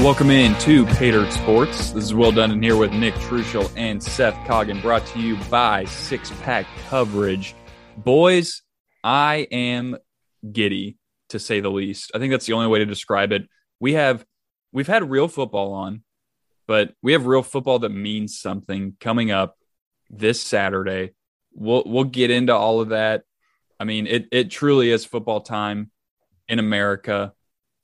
Welcome in to Pater Sports. This is Will Done here with Nick Truschel and Seth Coggin, brought to you by Six Pack Coverage. Boys, I am giddy to say the least. I think that's the only way to describe it. We have we've had real football on, but we have real football that means something coming up this Saturday. We'll we'll get into all of that. I mean, it it truly is football time in America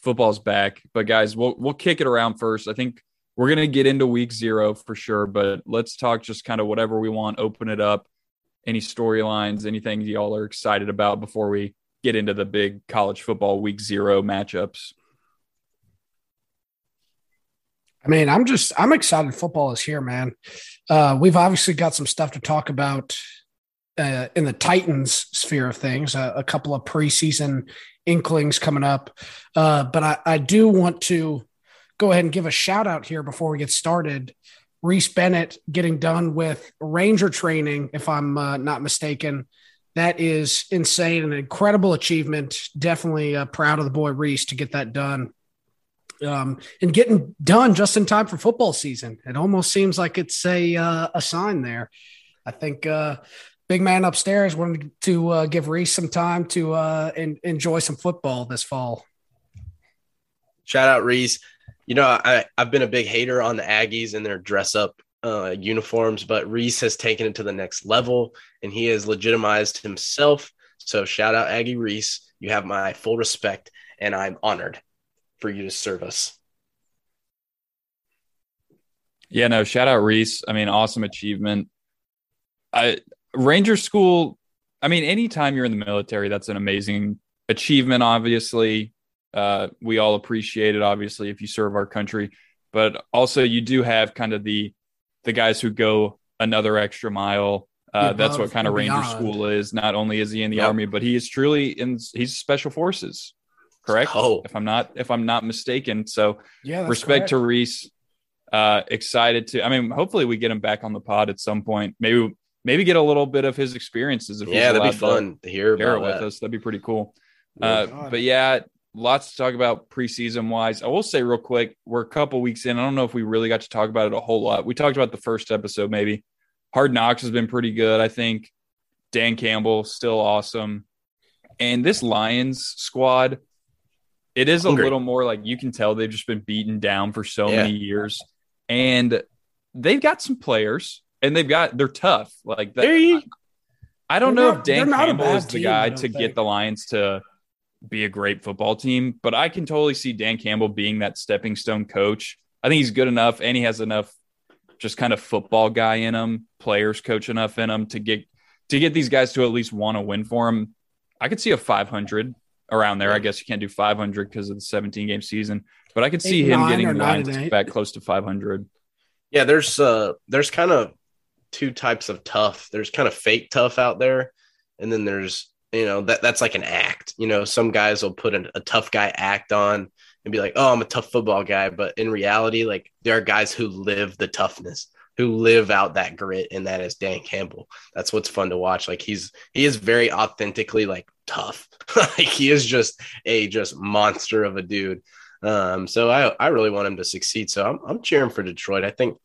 football's back. But guys, we'll we'll kick it around first. I think we're gonna get into week zero for sure, but let's talk just kind of whatever we want, open it up. Any storylines, anything y'all are excited about before we get into the big college football week zero matchups? I mean, I'm just I'm excited football is here, man. Uh, we've obviously got some stuff to talk about uh, in the Titans sphere of things, uh, a couple of preseason inklings coming up. Uh, but I, I do want to go ahead and give a shout out here before we get started. Reese Bennett getting done with Ranger training, if I'm uh, not mistaken. That is insane, an incredible achievement. Definitely uh, proud of the boy Reese to get that done. Um, and getting done just in time for football season. It almost seems like it's a uh, a sign there. I think uh, big man upstairs wanted to uh, give Reese some time to uh, in, enjoy some football this fall. Shout out Reese. You know, I, I've been a big hater on the Aggies and their dress up uh, uniforms, but Reese has taken it to the next level and he has legitimized himself. So shout out Aggie Reese. You have my full respect and I'm honored for you to serve us. Yeah, no, shout out Reese. I mean, awesome achievement. I Ranger School, I mean, anytime you're in the military, that's an amazing achievement, obviously. Uh, we all appreciate it, obviously, if you serve our country. But also, you do have kind of the the guys who go another extra mile. Uh, that's what kind of Ranger beyond. School is. Not only is he in the yep. army, but he is truly in. He's special forces, correct? Oh. If I'm not, if I'm not mistaken. So, yeah, respect correct. to Reese. Uh, excited to. I mean, hopefully we get him back on the pod at some point. Maybe maybe get a little bit of his experiences. If yeah, that'd be fun to, to hear share it with us. That'd be pretty cool. Uh, but yeah, lots to talk about preseason wise. I will say real quick, we're a couple weeks in. I don't know if we really got to talk about it a whole lot. We talked about the first episode, maybe. Hard Knocks has been pretty good. I think Dan Campbell still awesome, and this Lions squad. It is Hungry. a little more like you can tell they've just been beaten down for so yeah. many years, and they've got some players and they've got they're tough. Like that, you, I don't know not, if Dan Campbell is the team, guy to think. get the Lions to be a great football team, but I can totally see Dan Campbell being that stepping stone coach. I think he's good enough, and he has enough just kind of football guy in him, players coach enough in him to get to get these guys to at least want to win for him. I could see a 500 around there. I guess you can't do 500 because of the 17 game season, but I could see eight, him getting the Lions back close to 500. Yeah, there's uh there's kind of two types of tough. There's kind of fake tough out there, and then there's you know that that's like an act. You know, some guys will put a, a tough guy act on and be like, "Oh, I'm a tough football guy," but in reality, like there are guys who live the toughness, who live out that grit, and that is Dan Campbell. That's what's fun to watch. Like he's he is very authentically like tough. like he is just a just monster of a dude. Um, so I I really want him to succeed. So I'm I'm cheering for Detroit. I think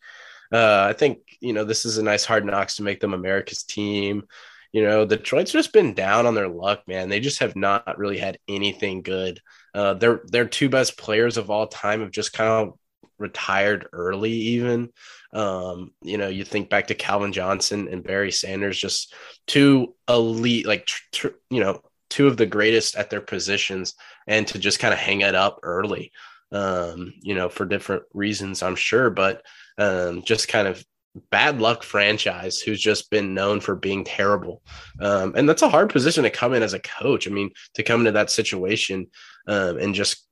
uh, I think you know this is a nice hard knocks to make them America's team. You know, Detroit's just been down on their luck, man. They just have not really had anything good. Uh, their their two best players of all time have just kind of retired early. Even um, you know, you think back to Calvin Johnson and Barry Sanders, just two elite, like tr- tr- you know, two of the greatest at their positions, and to just kind of hang it up early. Um, you know, for different reasons, I'm sure, but um, just kind of bad luck franchise who's just been known for being terrible. Um, and that's a hard position to come in as a coach. I mean, to come into that situation um, and just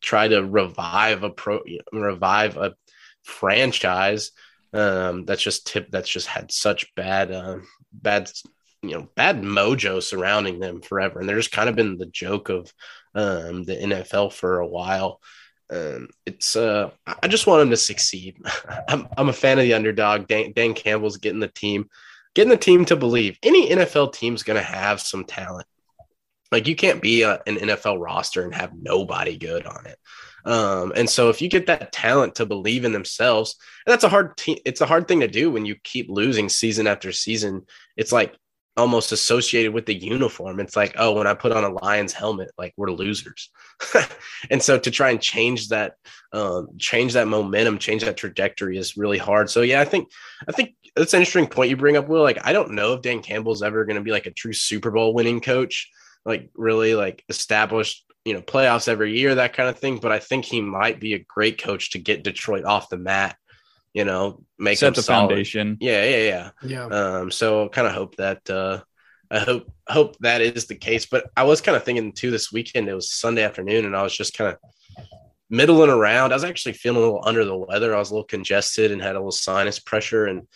try to revive a pro, revive a franchise um, that's just tip that's just had such bad, uh, bad, you know, bad mojo surrounding them forever, and they're just kind of been the joke of um, the NFL for a while. Um, it's uh, I just want him to succeed. I'm I'm a fan of the underdog. Dan, Dan Campbell's getting the team, getting the team to believe. Any NFL team's going to have some talent. Like you can't be a, an NFL roster and have nobody good on it. Um, and so if you get that talent to believe in themselves, and that's a hard te- it's a hard thing to do when you keep losing season after season. It's like almost associated with the uniform. It's like, oh, when I put on a Lions helmet, like we're losers. and so to try and change that, um, change that momentum, change that trajectory is really hard. So yeah, I think, I think that's an interesting point you bring up. Will like, I don't know if Dan Campbell's ever going to be like a true Super Bowl winning coach, like really like established, you know, playoffs every year, that kind of thing. But I think he might be a great coach to get Detroit off the mat you know, make set the solid. foundation. Yeah, yeah, yeah. Yeah. Um, so kind of hope that uh I hope hope that is the case. But I was kind of thinking too this weekend, it was Sunday afternoon, and I was just kind of middling around. I was actually feeling a little under the weather. I was a little congested and had a little sinus pressure and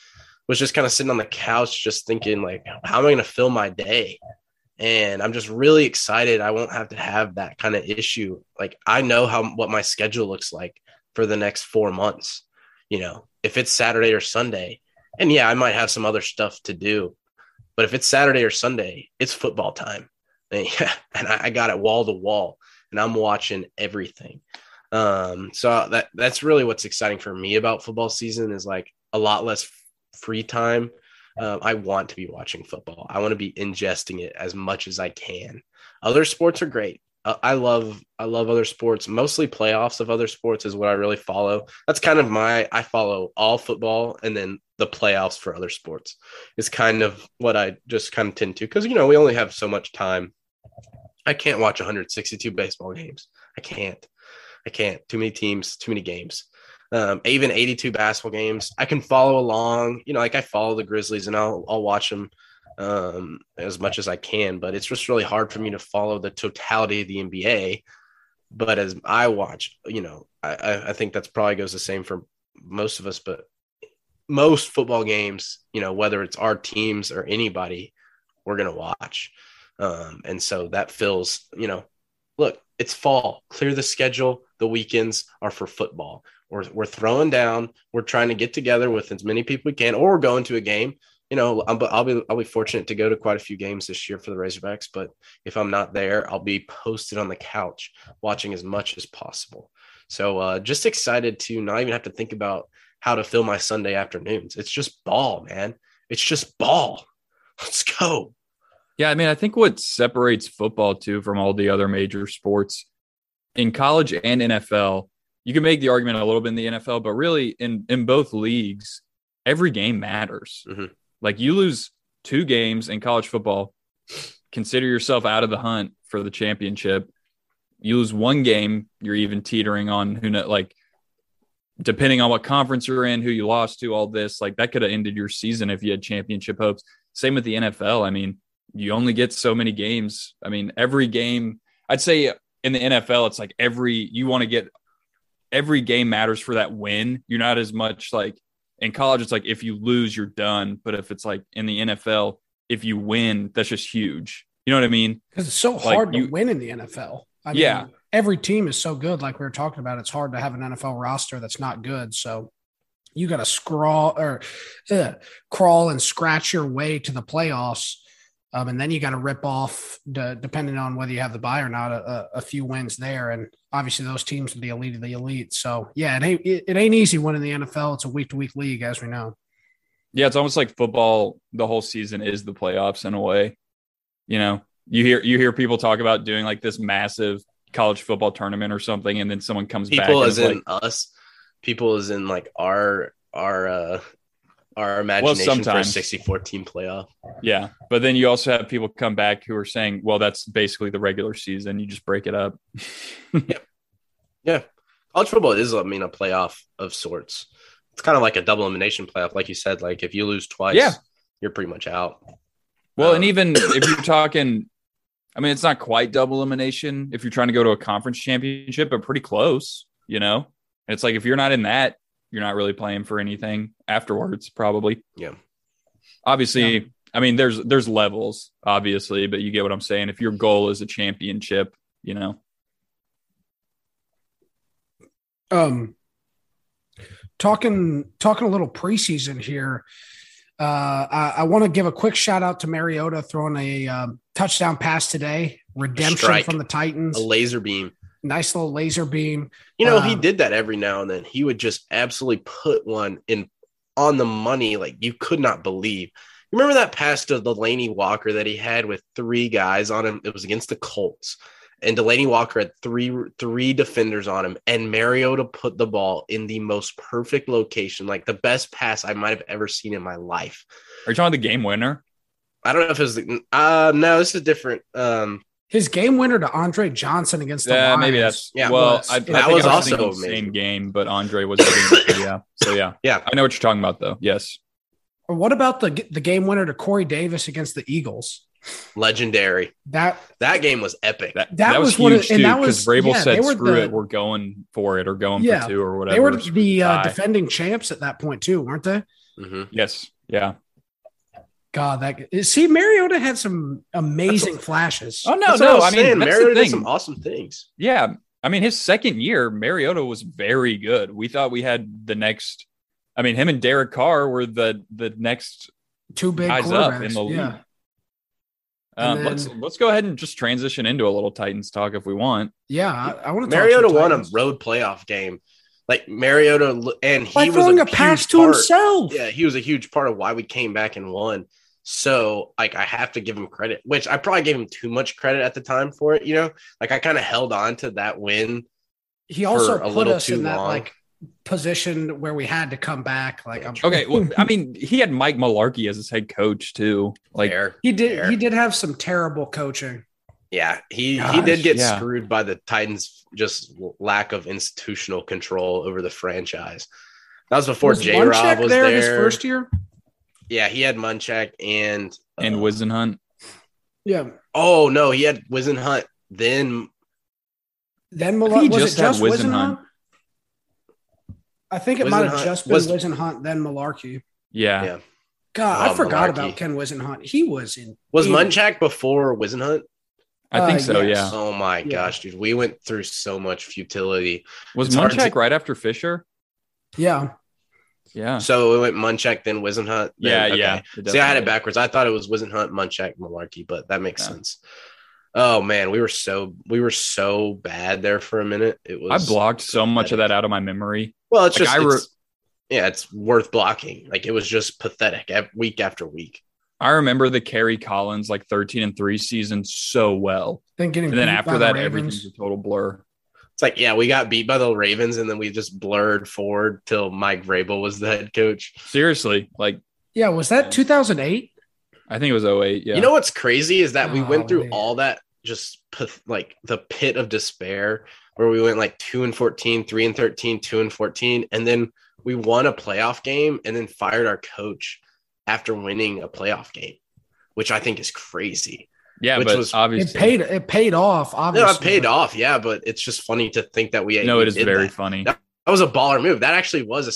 was just kind of sitting on the couch just thinking like how am I going to fill my day? And I'm just really excited I won't have to have that kind of issue. Like I know how what my schedule looks like for the next 4 months you know, if it's Saturday or Sunday, and yeah, I might have some other stuff to do, but if it's Saturday or Sunday, it's football time. And, yeah, and I, I got it wall to wall and I'm watching everything. Um, so that that's really what's exciting for me about football season is like a lot less free time. Um, I want to be watching football. I want to be ingesting it as much as I can. Other sports are great. I love I love other sports. Mostly playoffs of other sports is what I really follow. That's kind of my I follow all football and then the playoffs for other sports is kind of what I just kind of tend to because you know we only have so much time. I can't watch 162 baseball games. I can't. I can't. Too many teams, too many games. Um, even 82 basketball games. I can follow along. You know, like I follow the Grizzlies and I'll I'll watch them um, as much as I can, but it's just really hard for me to follow the totality of the NBA. But as I watch, you know, I, I think that's probably goes the same for most of us, but most football games, you know, whether it's our teams or anybody, we're going to watch. Um, and so that feels, you know, look, it's fall, clear the schedule. The weekends are for football. We're, we're throwing down. We're trying to get together with as many people we can, or we're going to a game you know, I'll, I'll, be I'll be fortunate to go to quite a few games this year for the Razorbacks. But if I'm not there, I'll be posted on the couch watching as much as possible. So uh, just excited to not even have to think about how to fill my Sunday afternoons. It's just ball, man. It's just ball. Let's go. Yeah, I mean, I think what separates football too from all the other major sports in college and NFL, you can make the argument a little bit in the NFL, but really in in both leagues, every game matters. Mm-hmm. Like you lose two games in college football, consider yourself out of the hunt for the championship. You lose one game, you're even teetering on who know, like depending on what conference you're in, who you lost to, all this, like that could have ended your season if you had championship hopes. Same with the NFL. I mean, you only get so many games. I mean, every game, I'd say in the NFL, it's like every, you want to get every game matters for that win. You're not as much like, in college it's like if you lose you're done. But if it's like in the nfl if you win that's just huge. You know what i mean? Because it's so like hard you, to win in the nfl I mean, yeah. every team is so good. Like we were talking about it's hard to have an nfl roster that's not good. So you got to scrawl or uh, crawl and scratch your way to the playoffs um, and then you got to rip off, the, depending on whether you have the buy or not, a, a, few wins there. And obviously, those teams are the elite of the elite. So, yeah, it ain't, it, it ain't easy winning the NFL. It's a week to week league, as we know. Yeah, it's almost like football. The whole season is the playoffs in a way. You know, you hear you hear people talk about doing like this massive college football tournament or something, and then someone comes people back. People as in like, us. People as in like our our uh our imagination well, for a 64 team playoff. Yeah. But then you also have people come back who are saying, well, that's basically the regular season. You just break it up. yeah. Yeah. College football is, I mean, a playoff of sorts. It's kind of like a double elimination playoff. Like you said, like if you lose twice, yeah. you're pretty much out. Well, um, and even if you're talking, I mean, it's not quite double elimination if you're trying to go to a conference championship, but pretty close, you know? It's like if you're not in that, you're not really playing for anything afterwards, probably. Yeah. Obviously, yeah. I mean, there's there's levels, obviously, but you get what I'm saying. If your goal is a championship, you know. Um, talking talking a little preseason here. Uh, I, I want to give a quick shout out to Mariota throwing a um, touchdown pass today, redemption Strike. from the Titans, a laser beam. Nice little laser beam. You know, he Um, did that every now and then. He would just absolutely put one in on the money like you could not believe. Remember that pass to Delanie Walker that he had with three guys on him? It was against the Colts. And Delanie Walker had three three defenders on him, and Mariota put the ball in the most perfect location, like the best pass I might have ever seen in my life. Are you talking about the game winner? I don't know if it was the, uh no, this is different. Um His game winner to Andre Johnson against the Yeah, Lions. maybe that's Yeah, well. was- I, I that think was I also the same game, but Andre was hitting- yeah. So yeah, Yeah. I know what you're talking about though. Yes, Or what about the the game winner to Corey Davis against the Eagles? legendary. That That game was epic. that, That that, was, was one of- huge and too that because was- Vrabel yeah, said, "Screw the- it, we're going for it or going Yeah, for two or whatever." they were the uh, defending champs at that point too, weren't they? Mhm. yes, yeah. God, that see Mariota had some amazing flashes. Oh no, That's no. was I mean, Mariota did some awesome things. Yeah, I mean, his second year, Mariota was very good. We thought we had the next. I mean, him and Derek Carr were the the next Two big guys up in the league. yeah, Um, And let's let's go ahead and just transition into a little Titans talk if we want. yeah. I, I want to. Mariota won a road playoff game. Like Mariota, and he by was throwing a, a, pass to part- himself. Yeah, he was a huge part of why we came back and won. So, like, I have to give him credit, which I probably gave him too much credit at the time for it. You know, like I kind of held on to that win. He also for a put little us too in that like position where we had to come back. Like I'm Okay, well, I mean, he had Mike Mularkey as his head coach too. Like, Fair. he did. Fair. He did have some terrible coaching. Yeah, he he did get yeah. screwed by the Titans' just lack of institutional control over the franchise. That was before Was J Rob was there there. his first year? Yeah, he had Munchak and and uh, Whisenhunt. Yeah. Oh no, he had Whisenhunt. Then Then I think he was just it just had Whisenhunt? Whisenhunt. I think it might have just been was- Whisenhunt, then Mularkey. Yeah. Yeah. God, Oh, I forgot Mularkey. about Ken Whisenhunt. He was in. was he- Munchak before Whisenhunt? I think Uh, so. yes. Yeah. Oh my Yeah. gosh, dude, we went through so much futility. Was It's Munchak to- right after Fisher? Yeah. Yeah. So we went Munchak, then Whisenhunt. then- Yeah. okay. Yeah. See, I had it backwards. I thought it was Whisenhunt, Munchak, Mularkey, but that makes Yeah. sense. Oh man, we were so we were so bad there for a minute. It was I blocked so much of that out of my memory. well, it's like, just I re- it's- yeah, it's worth blocking. Like it was just pathetic week after week. I remember the Kerry Collins like 13 and 3 season so well. Then getting And then after that, Ravens. everything's a total blur. It's like yeah, we got beat by the Ravens, and then we just blurred forward till Mike Vrabel was the head coach. Seriously. Like, Yeah, was that 2008? I think it was 08. Yeah. You know what's crazy is that we went oh, through Golly. all that just like the pit of despair where we went like 2 and 14, 3 and 13, 2 and 14 and then we won a playoff game and then fired our coach after winning a playoff game, which I think is crazy. Yeah. which But was- It obviously, paid. It paid off. No, Obviously, it paid off, yeah, but it's just funny to think that we no, we it is very that. funny. That was a baller move. That actually was a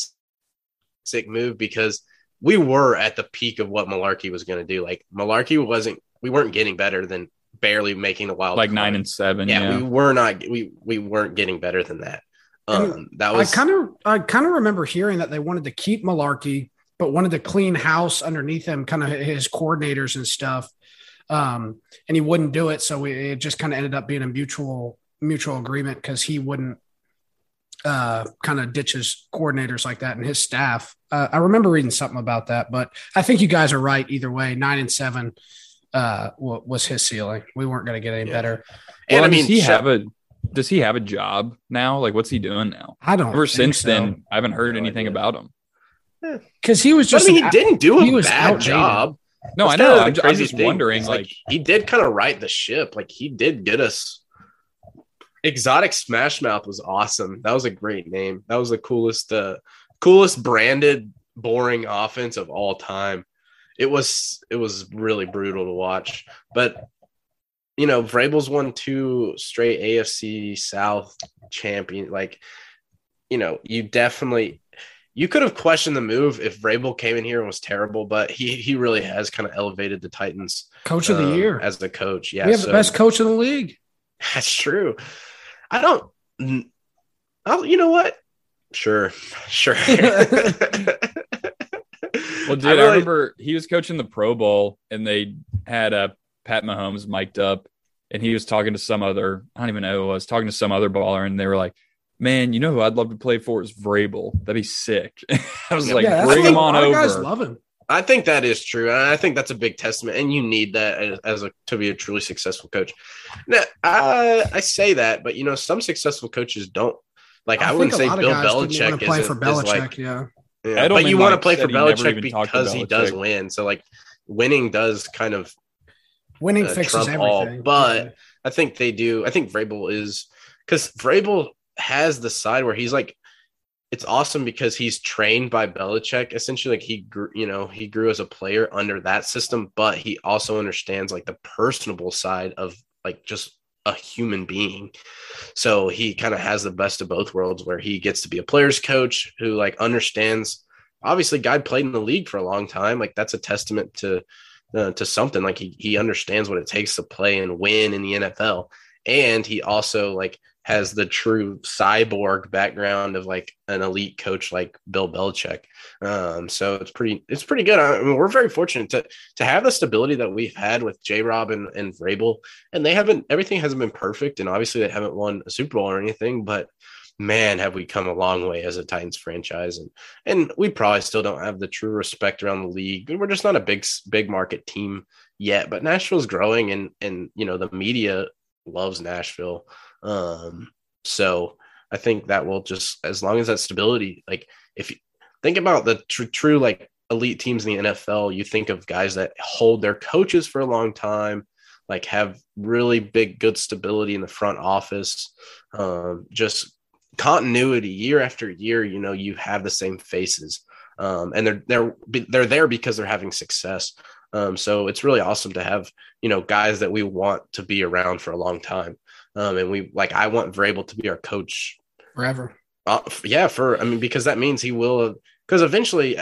sick move because we were at the peak of what Mularkey was going to do. Like Mularkey wasn't, we weren't getting better than barely making the wild like card. nine and seven. yeah, Yeah. we were not we we weren't getting better than that. And Um, that I kind of, I kind of remember hearing that they wanted to keep Mularkey, but wanted to clean house underneath him, kind of his coordinators and stuff. Um, and he wouldn't do it, so we, it just kind of ended up being a mutual mutual agreement because he wouldn't uh, kind of ditch his coordinators like that and his staff. Uh, I remember reading something about that, but I think you guys are right either way. Nine and seven uh, wa- was his ceiling. We weren't going to get any Yeah. better. and I mean does he Shep- have a does he have a job now? Like, what's he doing now? I don't. Ever think since so. then, I haven't heard No anything idea. about him. because he was but I just mean, he out- didn't do a he was bad outdated. job. No, That's I know. I'm, I'm just thing. wondering. It's Like, he did kind of right the ship. Like he did get us. Exotic Smash Mouth was awesome. That was a great name. That was the coolest, uh, coolest branded boring offense of all time. It was it was really brutal to watch. But you know, Vrabel's won two straight AFC South champion. Like, you know, you definitely you could have questioned the move if Vrabel came in here and was terrible, but he he really has kind of elevated the Titans coach of the um, year. as the coach. Yeah, we have so- the best coach in the league. That's true. I don't. I'll, you know what? Sure, sure. well, dude, I I, remember he was coaching the Pro Bowl, and they had uh, Pat Mahomes mic'd up, and he was talking to some other, I don't even know who it was, talking to some other baller, and they were like, Man, you know who I'd love to play for is Vrabel. That'd be sick. I was like, Yeah, bring him on lot over. Guys love him. I think that is true, and I think that's a big testament. And you need that as, as a to be a truly successful coach. Now, I, I say that, but you know, some successful coaches don't. Like I, wouldn't say lot Bill Belichick wanna play is, for Belichick. like, yeah, yeah, Edelman, but you want to play for said he never Belichick even talked to because he does win. So like, winning does kind of winning uh, fixes trump all, but- Yeah. I think they do. I think Vrabel is because Vrabel has the side where he's like, it's awesome because he's trained by Belichick. Essentially, like he grew, you know, he grew as a player under that system, but he also understands like the personable side of like just a human being. So he kind of has the best of both worlds where he gets to be a player's coach who like understands. Obviously, guy played in the league for a long time. Like that's a testament to uh, to something. Like he he understands what it takes to play and win in the NFL, and he also like has the true cyborg background of like an elite coach like Bill Belichick. Um, so it's pretty it's pretty good. I mean, we're very fortunate to to have the stability that we've had with J. Rob and, and Vrabel, and they haven't everything hasn't been perfect, and obviously they haven't won a Super Bowl or anything, but man, have we come a long way as a Titans franchise, and and we probably still don't have the true respect around the league. We're just not a big big market team yet, but Nashville's growing, and and you know the media loves Nashville. Um, so I think that will just as long as that stability, like if you think about the tr- true like elite teams in the NFL, you think of guys that hold their coaches for a long time, like have really big good stability in the front office, um, just continuity year after year. You know, you have the same faces, um, and they're they're they're there because they're having success. Um, so it's really awesome to have you know guys that we want to be around for a long time. Um, and we like I want Vrabel to be our coach. forever. Uh, yeah, for I mean because that means he will because eventually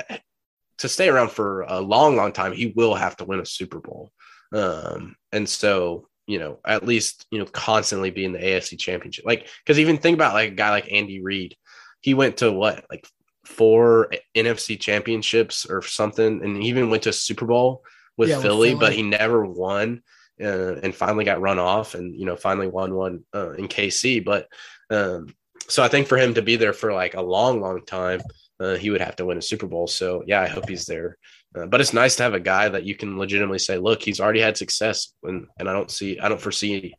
to stay around for a long, long time, he will have to win a Super Bowl. Um, and so you know at least you know constantly be in the AFC Championship. Like because even think about like a guy like Andy Reid, he went to what like four NFC championships or something, and he even went to a Super Bowl with, Yeah, with Philly, Philly. but he never won. Uh, and finally got run off, and you know finally won one uh, in KC. But um, so I think for him to be there for like a long, long time, uh, he would have to win a Super Bowl. So yeah, I hope he's there. Uh, but it's nice to have a guy that you can legitimately say, look, he's already had success, and and I don't see, I don't foresee,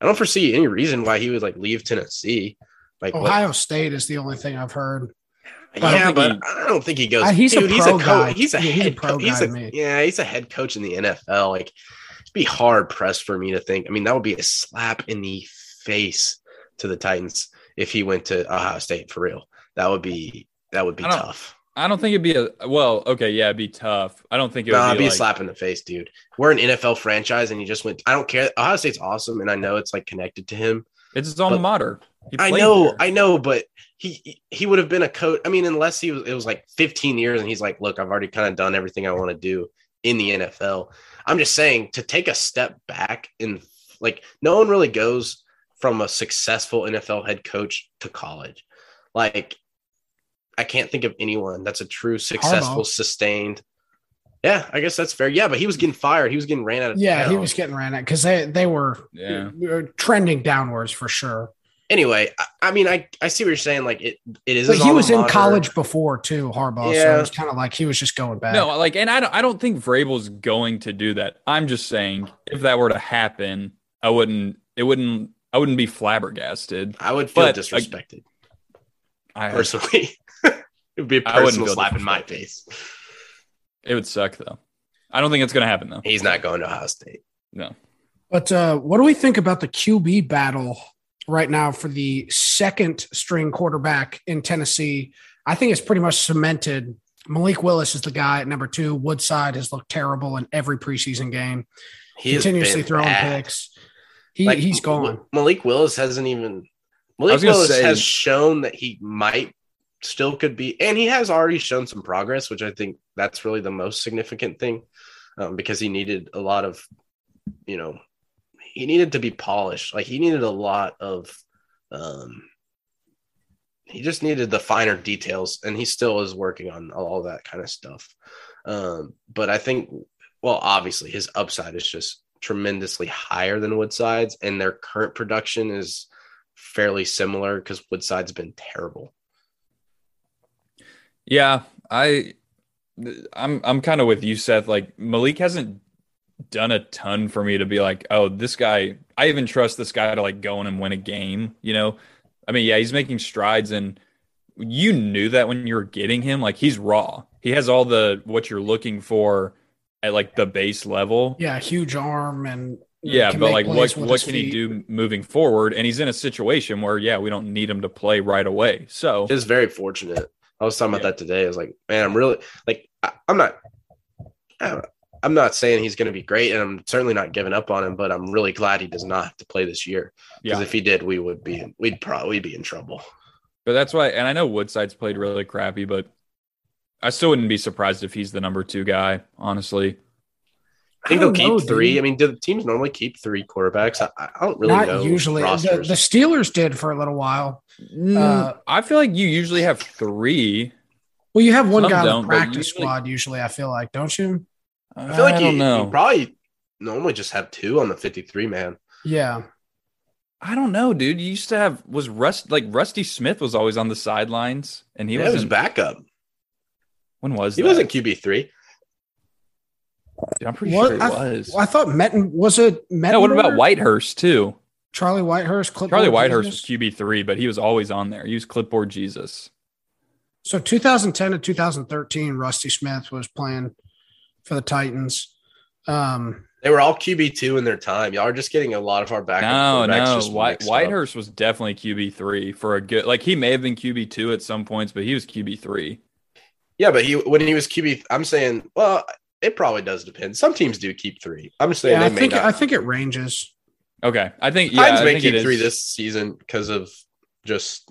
I don't foresee any reason why he would like leave Tennessee. Like what- Ohio State is the only thing I've heard. I don't yeah, think but he- I don't think he goes. Uh, he's a dude, he's pro a coach. guy. He's a Yeah, he's a head pro coach. He's a yeah, he's a head coach in the NFL. Like, it'd be hard pressed for me to think. I mean, that would be a slap in the face to the Titans if he went to Ohio State for real. That would be that would be I tough. I don't think it'd be a well. Okay, yeah, it'd be tough. I don't think it would No, it'd be, be a slap in the face, dude. We're an NFL franchise, and you just went. I don't care. Ohio State's awesome, and I know it's like connected to him. It's his alma mater. I know, there. I know, but he he would have been a coach. I mean, unless he was, it was like 15 years, and he's like, look, I've already kind of done everything I want to do in the NFL. I'm just saying to take a step back and like, no one really goes from a successful NFL head coach to college. Like, I can't think of anyone that's a true successful, Harbaugh. sustained. Yeah, I guess that's fair. Yeah, but he was getting fired. He was getting ran out of Yeah, he was getting ran out because they they were, Yeah. were trending downwards for sure. Anyway, I, I mean, I, I see what you're saying. Like it, it is. But he was in college before too, Harbaugh. So Yeah. it was kind of like he was just going back. No, like, and I don't, I don't think Vrabel's going to do that. I'm just saying, if that were to happen, I wouldn't, it wouldn't, I wouldn't be flabbergasted. I would feel But, disrespected I, personally. it would be a I wouldn't personal slap in my face. it would suck though. I don't think it's going to happen though. He's not going to Ohio State. No. But uh, what do we think about the QB battle right now for the second string quarterback in Tennessee? I think it's pretty much cemented. Malik Willis is the guy at number two. Woodside has looked terrible in every preseason game, He continuously throwing bad. picks. He, Like, he's gone. Malik Willis hasn't even. Malik Willis say- has shown that he might still could be, and he has already shown some progress, which I think that's really the most significant thing, um, because he needed a lot of, you know, he needed to be polished. Like he needed a lot of, um, he just needed the finer details, and he still is working on all that kind of stuff. Um, but I think, well, obviously his upside is just tremendously higher than Woodside's, and their current production is fairly similar because Woodside's been terrible. Yeah, I I'm I'm kind of with you, Seth. Like Malik hasn't done a ton for me to be like, oh, this guy. I even trust this guy to like go in and win a game. You know, I mean, yeah, he's making strides, and you knew that when you were getting him. Like he's raw. He has all the what you're looking for at like the base level. Yeah, huge arm and yeah, but like what what can feet. he do moving forward? And he's in a situation where yeah, we don't need him to play right away. So it's very fortunate. I was talking about yeah. that today. I was like, man, I'm really like I, am not. I'm not saying he's going to be great, and I'm certainly not giving up on him. But I'm really glad he does not have to play this year. Because yeah. if he did, we would be we'd probably be in trouble. But that's why, and I know Woodside's played really crappy, but I still wouldn't be surprised if he's the number two guy. Honestly, I think I they'll keep know, three. Dude. I mean, do the teams normally keep three quarterbacks? I, I don't really Not know. Usually, the, the, Steelers did for a little while. Mm, uh, I feel like you usually have three. Well, you have one Some guy on the practice usually, squad. Usually, I feel like, don't you? I feel like I you, you, probably normally just have two on the fifty-three man. Yeah, I don't know, dude. You used to have was Rust like Rusty Smith was always on the sidelines, and he yeah, was backup. When was he? That? Wasn't QB three. I'm pretty what? sure it I, was. I thought Metten was it. Metten no, what about Whitehurst too? Charlie Whitehurst. Charlie Whitehurst Jesus? was QB three, but he was always on there. He was clipboard Jesus. So 2010 to 2013, Rusty Smith was playing for the Titans. Um, they were all QB two in their time. Y'all are just getting a lot of our back. No, no. White, Whitehurst was definitely QB three for a good. Like he may have been QB two at some points, but he was QB three. Yeah, but he when he was QB, I'm saying, well, it probably does depend. Some teams do keep three. I'm just saying. Yeah, I think not. I think it ranges. Okay, I think yeah, Titans I may keep three this season because of just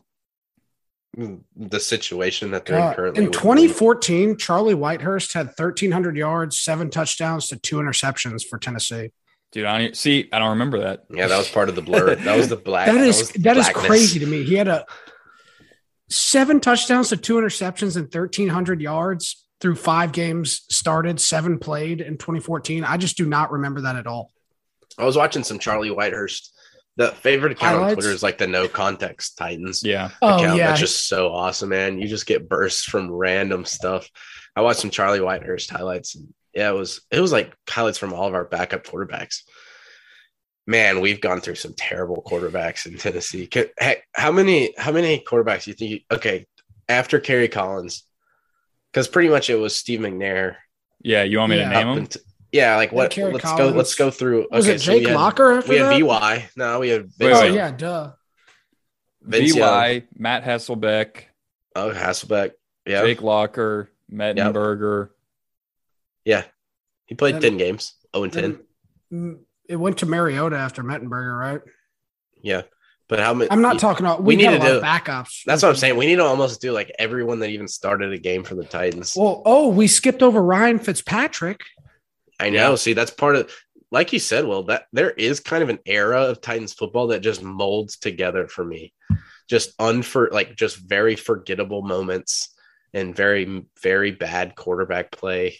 the situation that they're uh, in currently. In 2014, Charlie Whitehurst had 1,300 yards, seven touchdowns to two interceptions for Tennessee. Dude, I see. I don't remember that. Yeah, that was part of the blur. That was the black. that is that, that is crazy to me. He had a seven touchdowns to two interceptions and 1,300 yards through five games started, seven played in 2014. I just do not remember that at all. I was watching some Charlie Whitehurst the favorite account Highlights? on Twitter is like the no context Titans. Yeah. Oh, account. yeah. That's just so awesome, man. You just get bursts from random stuff. I watched some Charlie Whitehurst highlights. And yeah, it was it was like highlights from all of our backup quarterbacks. Man, we've gone through some terrible quarterbacks in Tennessee. Can, heck, how many how many quarterbacks do you think? You, okay, after Kerry Collins, because pretty much it was Steve McNair. Yeah, you want me yeah. to name them? Yeah, like what? Let's Collins. go. Let's go through. Was okay, it Jake so Locker? Had, we had VY. No, we had. Vince oh yeah, duh. Vince VY, Young. Matt Hasselbeck. Oh, Hasselbeck. Yeah. Jake Locker, Mettenberger. Yep. Yeah, he played and, ten games. Oh and ten. It went to Mariota after Mettenberger, right? Yeah. But how many? I'm not talking about. We, we need to do backups. That's what I'm saying. We need to almost do like everyone that even started a game for the Titans. Well, oh, we skipped over Ryan Fitzpatrick. I know. See, that's part of like you said, well, that there is kind of an era of Titans football that just molds together for me. Just unfor like just very forgettable moments and very, very bad quarterback play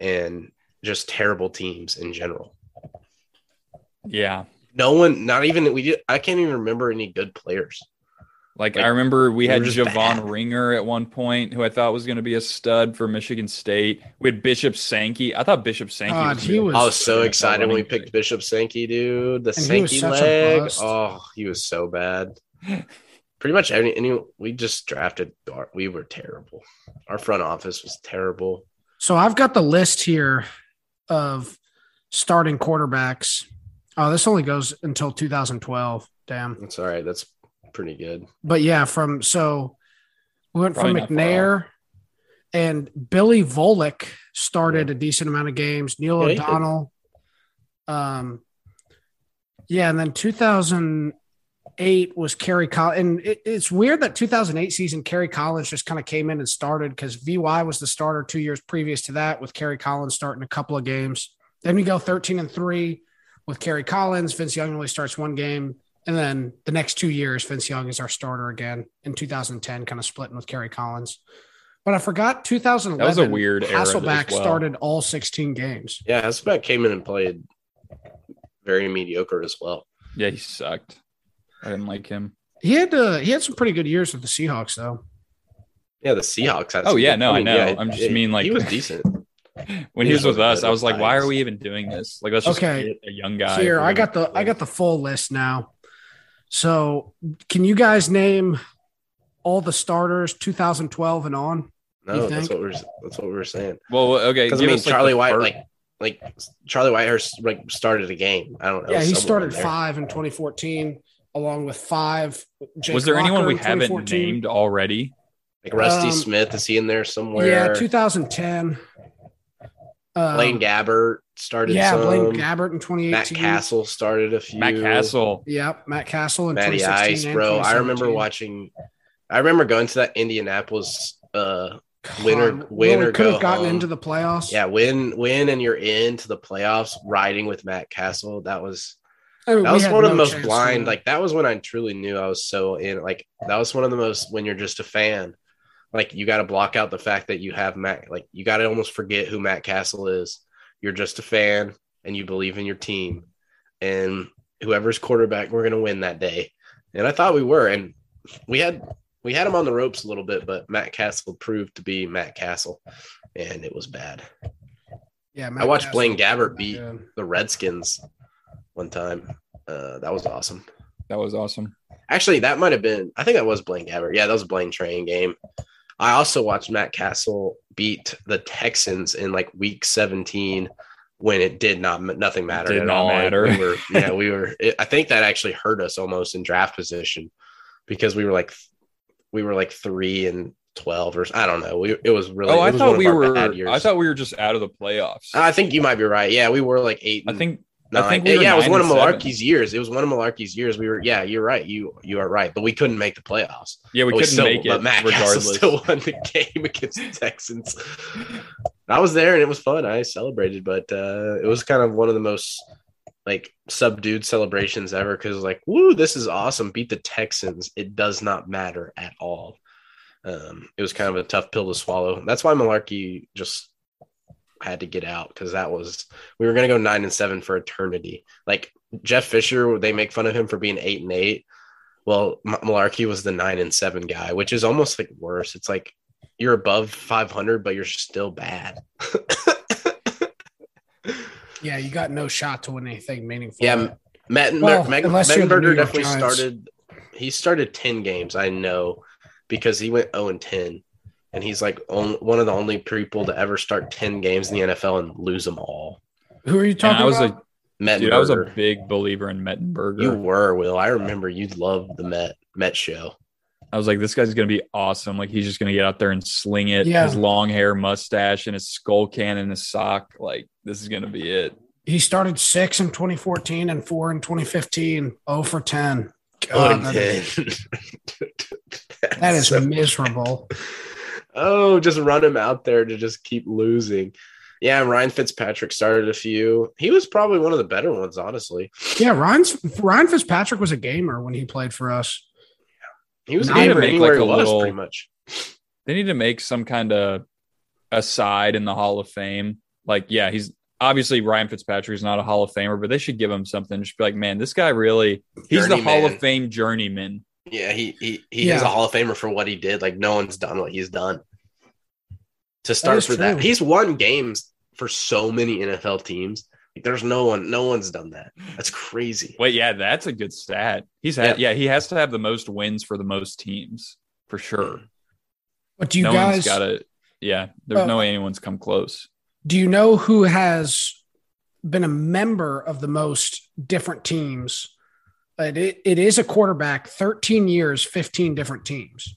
and just terrible teams in general. Yeah. No one, not even we I can't even remember any good players. Like, like I remember we had Javon bad. Ringer at one point, who I thought was going to be a stud for Michigan State. We had Bishop Sankey. I thought Bishop Sankey. God, was, was, I was so excited when we picked thing. Bishop Sankey, dude. The Sankey leg. Oh, he was so bad. Pretty much any, any. We just drafted. We were terrible. Our front office was terrible. So I've got the list here of starting quarterbacks. Oh, this only goes until 2012. Damn. That's all right. That's pretty good. But yeah, from so we went Probably from McNair and Billy Volek started yeah. a decent amount of games. Neil yeah, O'Donnell. Um, yeah, and then 2008 was Kerry Collins. And it, it's weird that 2008 season, Kerry Collins just kind of came in and started because VY was the starter two years previous to that, with Kerry Collins starting a couple of games. Then we go 13 and three with Kerry Collins. Vince Young only starts one game. And then the next two years, Vince Young is our starter again in 2010, kind of splitting with Kerry Collins. But I forgot 2011. That was a weird Hasselbeck well. started all 16 games. Yeah, Hasselbeck came in and played very mediocre as well. Yeah, he sucked. I didn't like him. He had uh, he had some pretty good years with the Seahawks though. Yeah, the Seahawks. Oh yeah, no, I, mean, know. yeah, I'm just yeah, mean like he was decent. when he he was was with us, I was with like, why are we even doing this? Like, let's just Okay. get a young guy. Here, I got the I got the full list now. So, can you guys name all the starters 2012 and on? No, that's what we're that's what we were saying. Well, okay. Because I mean, us, like, Charlie White, fir- like like Charlie Whitehurst, like started a game. I don't know. yeah, he started five in 2014, along with five. Jake was there anyone we haven't named already? Like Rusty Um, Smith, is he in there somewhere? Yeah, 2010. Um, Blaine Gabbert started. Yeah, some. Blaine Gabbert in 2018. Matt Cassel started a few. Matt Cassel. Yep, Matt Cassel in Matty 2016 Ice, and bro. I remember watching. I remember going to that Indianapolis. uh God, winner- really winner could go have gotten home. into the playoffs. Yeah, win, win, and you're into the playoffs. Riding with Matt Cassel. That was I mean, that was had one of the most blind. Like that was when I truly knew I was so in. Like that was one of the most when you're just a fan. Like you got to block out the fact that you have Matt. Like you got to almost forget who Matt Cassel is. You're just a fan, and you believe in your team, and whoever's quarterback, we're gonna win that day. And I thought we were, and we had we had him on the ropes a little bit, but Matt Cassel proved to be Matt Cassel, and it was bad. yeah, I watched Cassel Blaine Gabbert beat good. the Redskins one time. Uh, that was awesome. That was awesome. Actually, that might have been. I think that was Blaine Gabbert. Yeah, that was a Blaine Train game. I also watched Matt Cassel beat the Texans in like Week 17 when it did not nothing mattered Did at not all. Matter. We were yeah we were. It, I think that actually hurt us almost in draft position because we were like we were like three and twelve or I don't know. We it was really. oh, I thought we were. I thought we were just out of the playoffs. I think you might be right. Yeah, we were like eight. I think. Nine. I think we yeah, it was one of. Mularkey's years. It was one of Mularkey's years. We were. Yeah, you're right. You you are right. But we couldn't make the playoffs. Yeah, we But couldn't still, make but Matt regardless. still won the game against the Texans. I was there and it was fun. I celebrated, but uh, it was kind of one of the most like subdued celebrations ever because like, woo, this is awesome. Beat the Texans. It does not matter at all. Um, it was kind of a tough pill to swallow. That's why Mularkey just had to get out because that was we were gonna go nine and seven for eternity. Like Jeff Fisher, they make fun of him for being eight and eight. Well, Mularkey was the nine and seven guy, which is almost like worse. It's like you're above 500, but you're still bad. Yeah, you got no shot to win anything meaningful. Yeah, Mettenberger, Well, Meg- unless you're the New Mettenberger definitely Giants. started. He started 10 games, I know, because he went 0 and 10. And he's like on, one of the only people to ever start 10 games in the NFL and lose them all. Who are you And talking I was about? a Mettenberger. dude. I was a big believer in Mettenberger. you were, Will. I remember you loved the Met Met show. I was like, this guy's gonna be awesome. Like he's just gonna get out there and sling it. Yeah. His long hair, mustache, and his skull can and his sock. Like this is gonna be it. he started six in 2014 and four in 2015. Oh for 10. Oh, God, that, is, that is so- miserable. Oh, just run him out there to just keep losing. Yeah, Ryan Fitzpatrick started a few. He was probably one of the better ones, honestly. Yeah, Ryan's, Ryan Fitzpatrick was a gamer when he played for us. He was a They need to gamer make, anywhere like, he a was, little- pretty much. They need to make some kind of aside in the Hall of Fame. Like, yeah, he's obviously Ryan Fitzpatrick is not a Hall of Famer, but they should give him something. Just be like, man, this guy really he's the Hall of Fame journeyman. Yeah, he he he is a Hall of Famer for what he did. Like no one's done what he's done. To start is for that, he's won games for so many NFL teams. Like, there's no one, no one's done that. That's crazy. Wait, yeah, that's a good stat. He's had yeah, he has to have the most wins for the most teams for sure. Mm. But do you no guys got it. Yeah, there's Oh. no way anyone's come close. do you know who has been a member of the most different teams? It, it, it is a quarterback, 13 years, 15 different teams.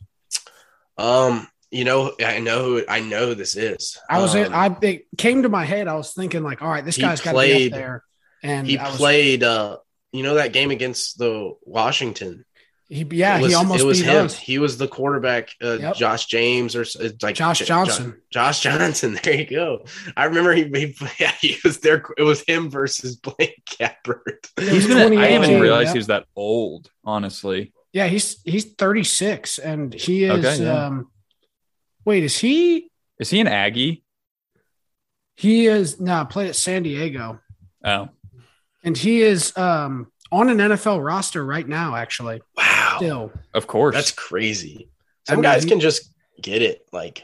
Um, you know, I know who I know this is. I was um, I it came to my head. I was thinking like, all right, this guy's got to be up there. And he was, played uh you know that game against the Washington. He, yeah, was, he almost it was beat him. us. He was the quarterback, uh, Yep. Josh James or s- it's like Josh J- Johnson. Josh Johnson. There you go. I remember he, he yeah, he was there. It was him versus Blake Gabbert. It He's was been. I didn't even realize yeah. he was that old. Honestly, Yeah, he's he's 36 and he is Okay, yeah. um wait, is he is he an Aggie? he is no, played at San Diego. Oh, And he is um, on an NFL roster right now, actually. Wow. Still. Of course. That's crazy. Some mean, guys can just get it. Like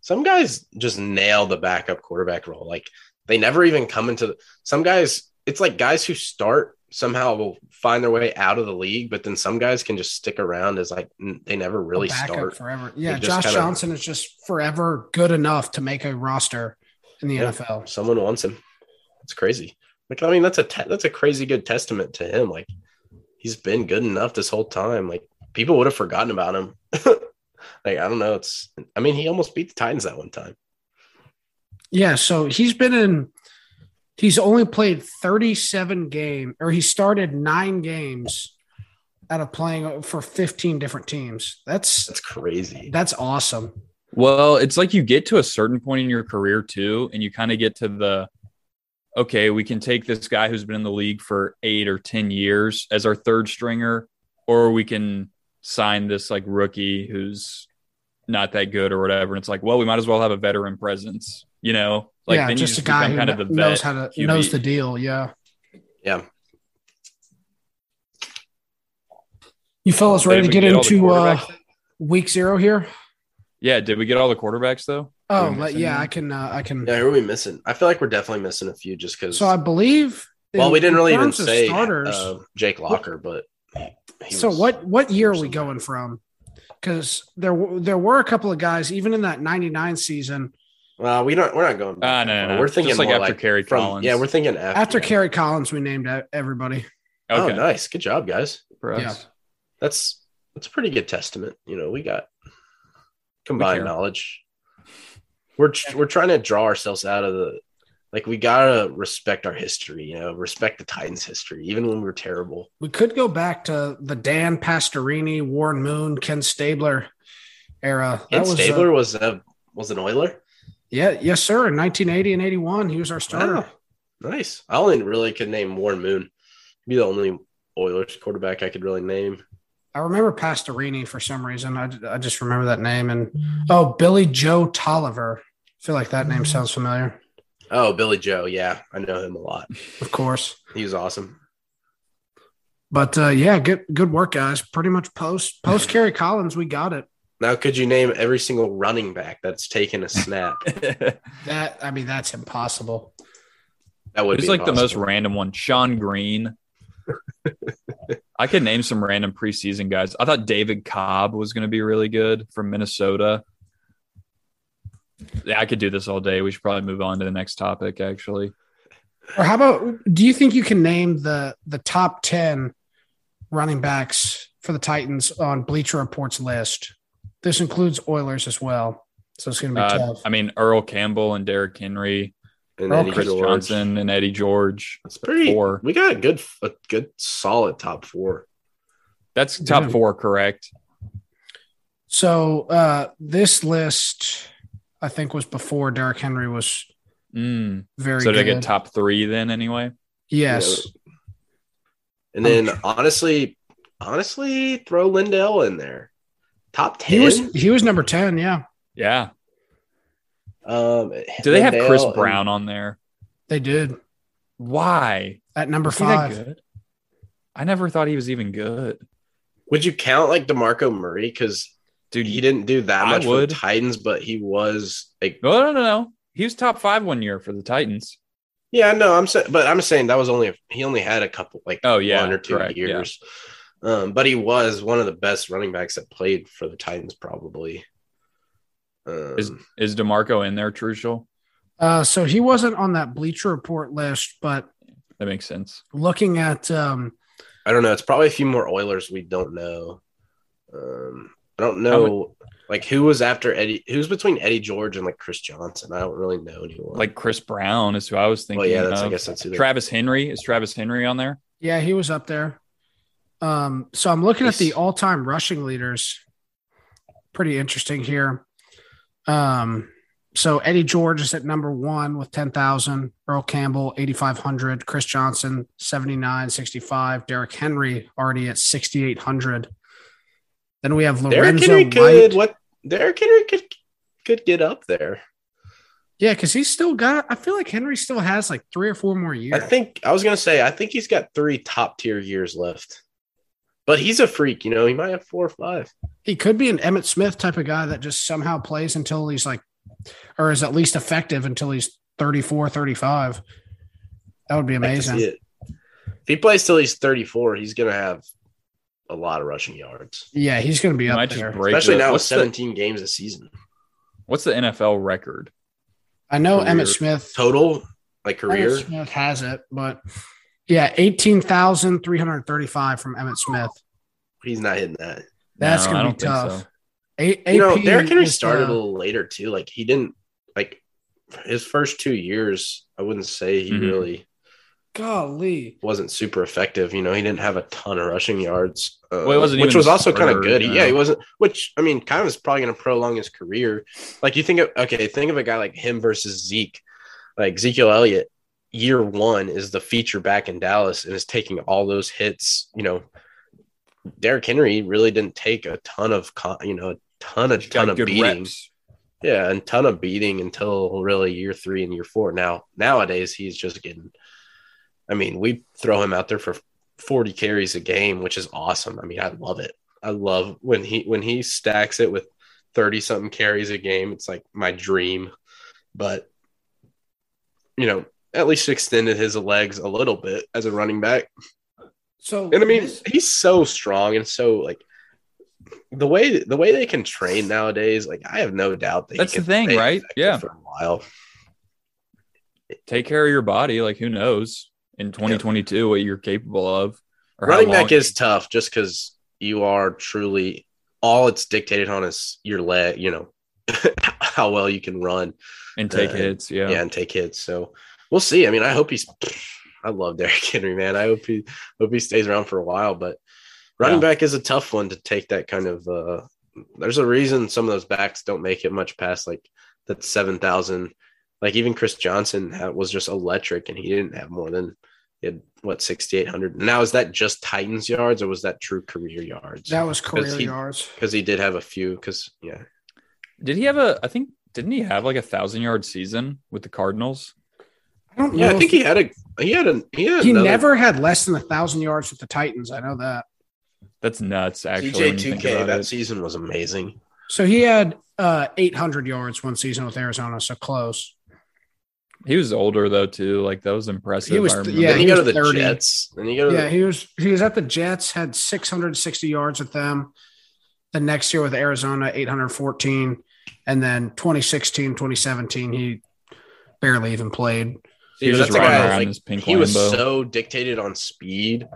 some guys just nail the backup quarterback role. Like they never even come into the, some guys. It's like guys who start somehow will find their way out of the league, but then some guys can just stick around as like they never really start. forever. Yeah, Josh kinda- Johnson is just forever good enough to make a roster in the Yeah. NFL. Someone wants him. It's crazy. Like I mean, that's a te- that's a crazy good testament to him. Like he's been good enough this whole time. Like people would have forgotten about him. like I don't know. It's I mean he almost beat the Titans that one time. Yeah, so he's been in he's only played 37 game or he started 9 games out of playing for 15 different teams. That's That's crazy. that's awesome. Well, it's like you get to a certain point in your career too, and you kind of get to the okay, we can take this guy who's been in the league for eight or 10 years as our third stringer, or we can sign this like rookie who's not that good or whatever. And it's like, well, we might as well have a veteran presence, you know? Like yeah, then you just a guy who become kind of the knows how to QB. knows the deal. Yeah. Yeah. You fellas ready to Did get into uh, week zero here? Yeah, did we get all the quarterbacks though? Oh, Did we let- miss yeah, anyone? I can. Uh, I can. Yeah, who are we missing? I feel like we're definitely missing a few just because. So I believe. well, in- we didn't really even terms say starters. uh, Jake Locker, but he so was- what what year are we going from? Because there there were a couple of guys even in that '99 season Well, we don't. We're not going. Ah, no, no, no. We're thinking Just like more after Kerry from- Collins. Yeah, we're thinking after. after yeah. Kerry Collins. We named everybody. Oh, Okay. nice. Good job, guys. For us. Yeah. That's that's a pretty good testament. You know, we got combined care. knowledge. We're we're trying to draw ourselves out of the like we gotta respect our history. You know, respect the Titans' history, even when we were terrible. We could go back to the Dan Pastorini, Warren Moon, Ken Stabler era. Ken was, uh, Stabler was a was an Oiler. yeah, yes, sir. In 1980 and 81, he was our starter. Wow. Nice. I only really could name Warren Moon. Be the only Oilers quarterback I could really name. I remember Pastorini for some reason. I, I just remember that name. And oh, Billy Joe Tolliver. I feel like that name sounds familiar. Oh, Billy Joe. Yeah, I know him a lot. Of course. He was awesome. But uh, yeah, good good work, guys. Pretty much post post Kerry Collins, we got it. Now, could you name every single running back that's taken a snap? That I mean, that's impossible. That would Who's be like the most random one? Sean Green. I could name some random preseason guys. I thought David Cobb was going to be really good from Minnesota. Yeah, I could do this all day. We should probably move on to the next topic, actually. Or how about do you think you can name the the top ten running backs for the Titans on Bleacher Report's list? This includes Oilers as well. So it's gonna be Uh, tough. I mean, Earl Campbell and Derrick Henry, and Oh, Eddie Chris George. Johnson and Eddie George. It's pretty. Four. We got a good, a good, solid top four. That's top Yeah. four, correct? So uh, this list, I think, was before Derrick Henry was Mm. very So did I get top three then anyway? yes. And then honestly, honestly, throw Lindell in there. Top ten. He ten. was he was number 10, yeah. Yeah. Um, Do they have Chris and- Brown on there? They did. Why? At number Is five. I never thought he was even good. Would you count like Demarco Murray because Dude, he didn't do that I much for the Titans, but he was like, No, no, no, no. He was top five one year for the Titans. yeah, no, I'm saying, but I'm saying that was only a, he only had a couple like Oh yeah, one or two correct, yeah. years. Um, but he was one of the best running backs that played for the Titans, probably. Um, Is is Demarco in there, Trucial? Uh, so he wasn't on that Bleacher Report list, but That makes sense. looking at um, I don't know. It's probably a few more Oilers we don't know. Um, I don't know, like who was after Eddie. Who's between Eddie George and like Chris Johnson? I don't really know anyone. Like Chris Brown is who I was thinking. well, yeah, that's of. I guess that's who. Travis Henry. Is Travis Henry on there? yeah, he was up there. Um, so I'm looking at the all-time rushing leaders. Pretty interesting here. Um, so Eddie George is at number one with 10,000. Earl Campbell, 8,500. Chris Johnson, 7965. Derrick Henry already at 6,800. Then we have Derrick Lorenzo Henry White. could what? Derrick Henry could could get up there. Yeah, because he's still got. I feel like Henry still has like three or four more years. I think I was gonna say I think he's got three top tier years left. But he's a freak, you know. He might have four or five. He could be an Emmitt Smith type of guy that just somehow plays until he's like, or is at least effective until he's 34, 35. That would be amazing. If he plays till he's 34, he's going to have a lot of rushing yards. Yeah, he's going to be up there. Especially now with 17 the, games a season. What's the NFL record? I know career. Emmitt Smith. Total, like career? Emmitt Smith has it, but yeah, 18,335 from Emmitt Smith. He's not hitting that. That's no, going to be tough. So. A- you know, Derrick Henry started uh, a little later too. Like he didn't like his first two years. I wouldn't say he mm-hmm. really golly wasn't super effective. You know, he didn't have a ton of rushing yards, uh, well, which was also kind of good. Yeah, he wasn't. Which I mean, kind of is probably going to prolong his career. Like you think of okay, think of a guy like him versus Zeke, like Ezekiel Elliott. Year one is the feature back in Dallas and is taking all those hits. You know, Derrick Henry really didn't take a ton of, you know, a ton of ton of beating. Reps. Yeah, and ton of beating until really year three and year four. Now nowadays he's just getting I mean, we throw him out there for 40 carries a game, which is awesome. I mean, I love it. I love when he when he stacks it with 30 something carries a game. It's like my dream. But you know, at least extended his legs a little bit as a running back. So and I mean, this... he's so strong and so like the way the way they can train nowadays, like I have no doubt that that's the thing, right? Yeah, for a while. Take care of your body. Like who knows? in 2022 yeah. what you're capable of. Running back is tough just because you are truly all it's dictated on is your leg, you know, how well you can run and take uh, hits. Yeah. Yeah. And take hits. So we'll see. I mean, I hope he's, I love Derrick Henry, man. I hope he, hope he stays around for a while, but running yeah. back is a tough one to take that kind of, uh, there's a reason some of those backs don't make it much past like that 7,000 like even Chris Johnson was just electric, and he didn't have more than he had what 6,800. Now is that just Titans yards or was that true career yards? That was career he, yards because he did have a few. Because yeah, did he have a? I think didn't he have like a thousand yard season with the Cardinals? I don't know. Yeah, I think he had a he had a he, had he another... never had less than a thousand yards with the Titans. I know that. That's nuts. Actually, CJ two K that it. season was amazing. So he had uh, 800 yards one season with Arizona, so close. He was older though too. Like that was impressive. He was yeah. he, he go to the 30. Jets. Then you go. yeah, the- he was he was at the Jets. Had 660 yards with them. The next year with Arizona, 814, and then 2016, 2017, he barely even played. He was, guy, like, he was so dictated on speed.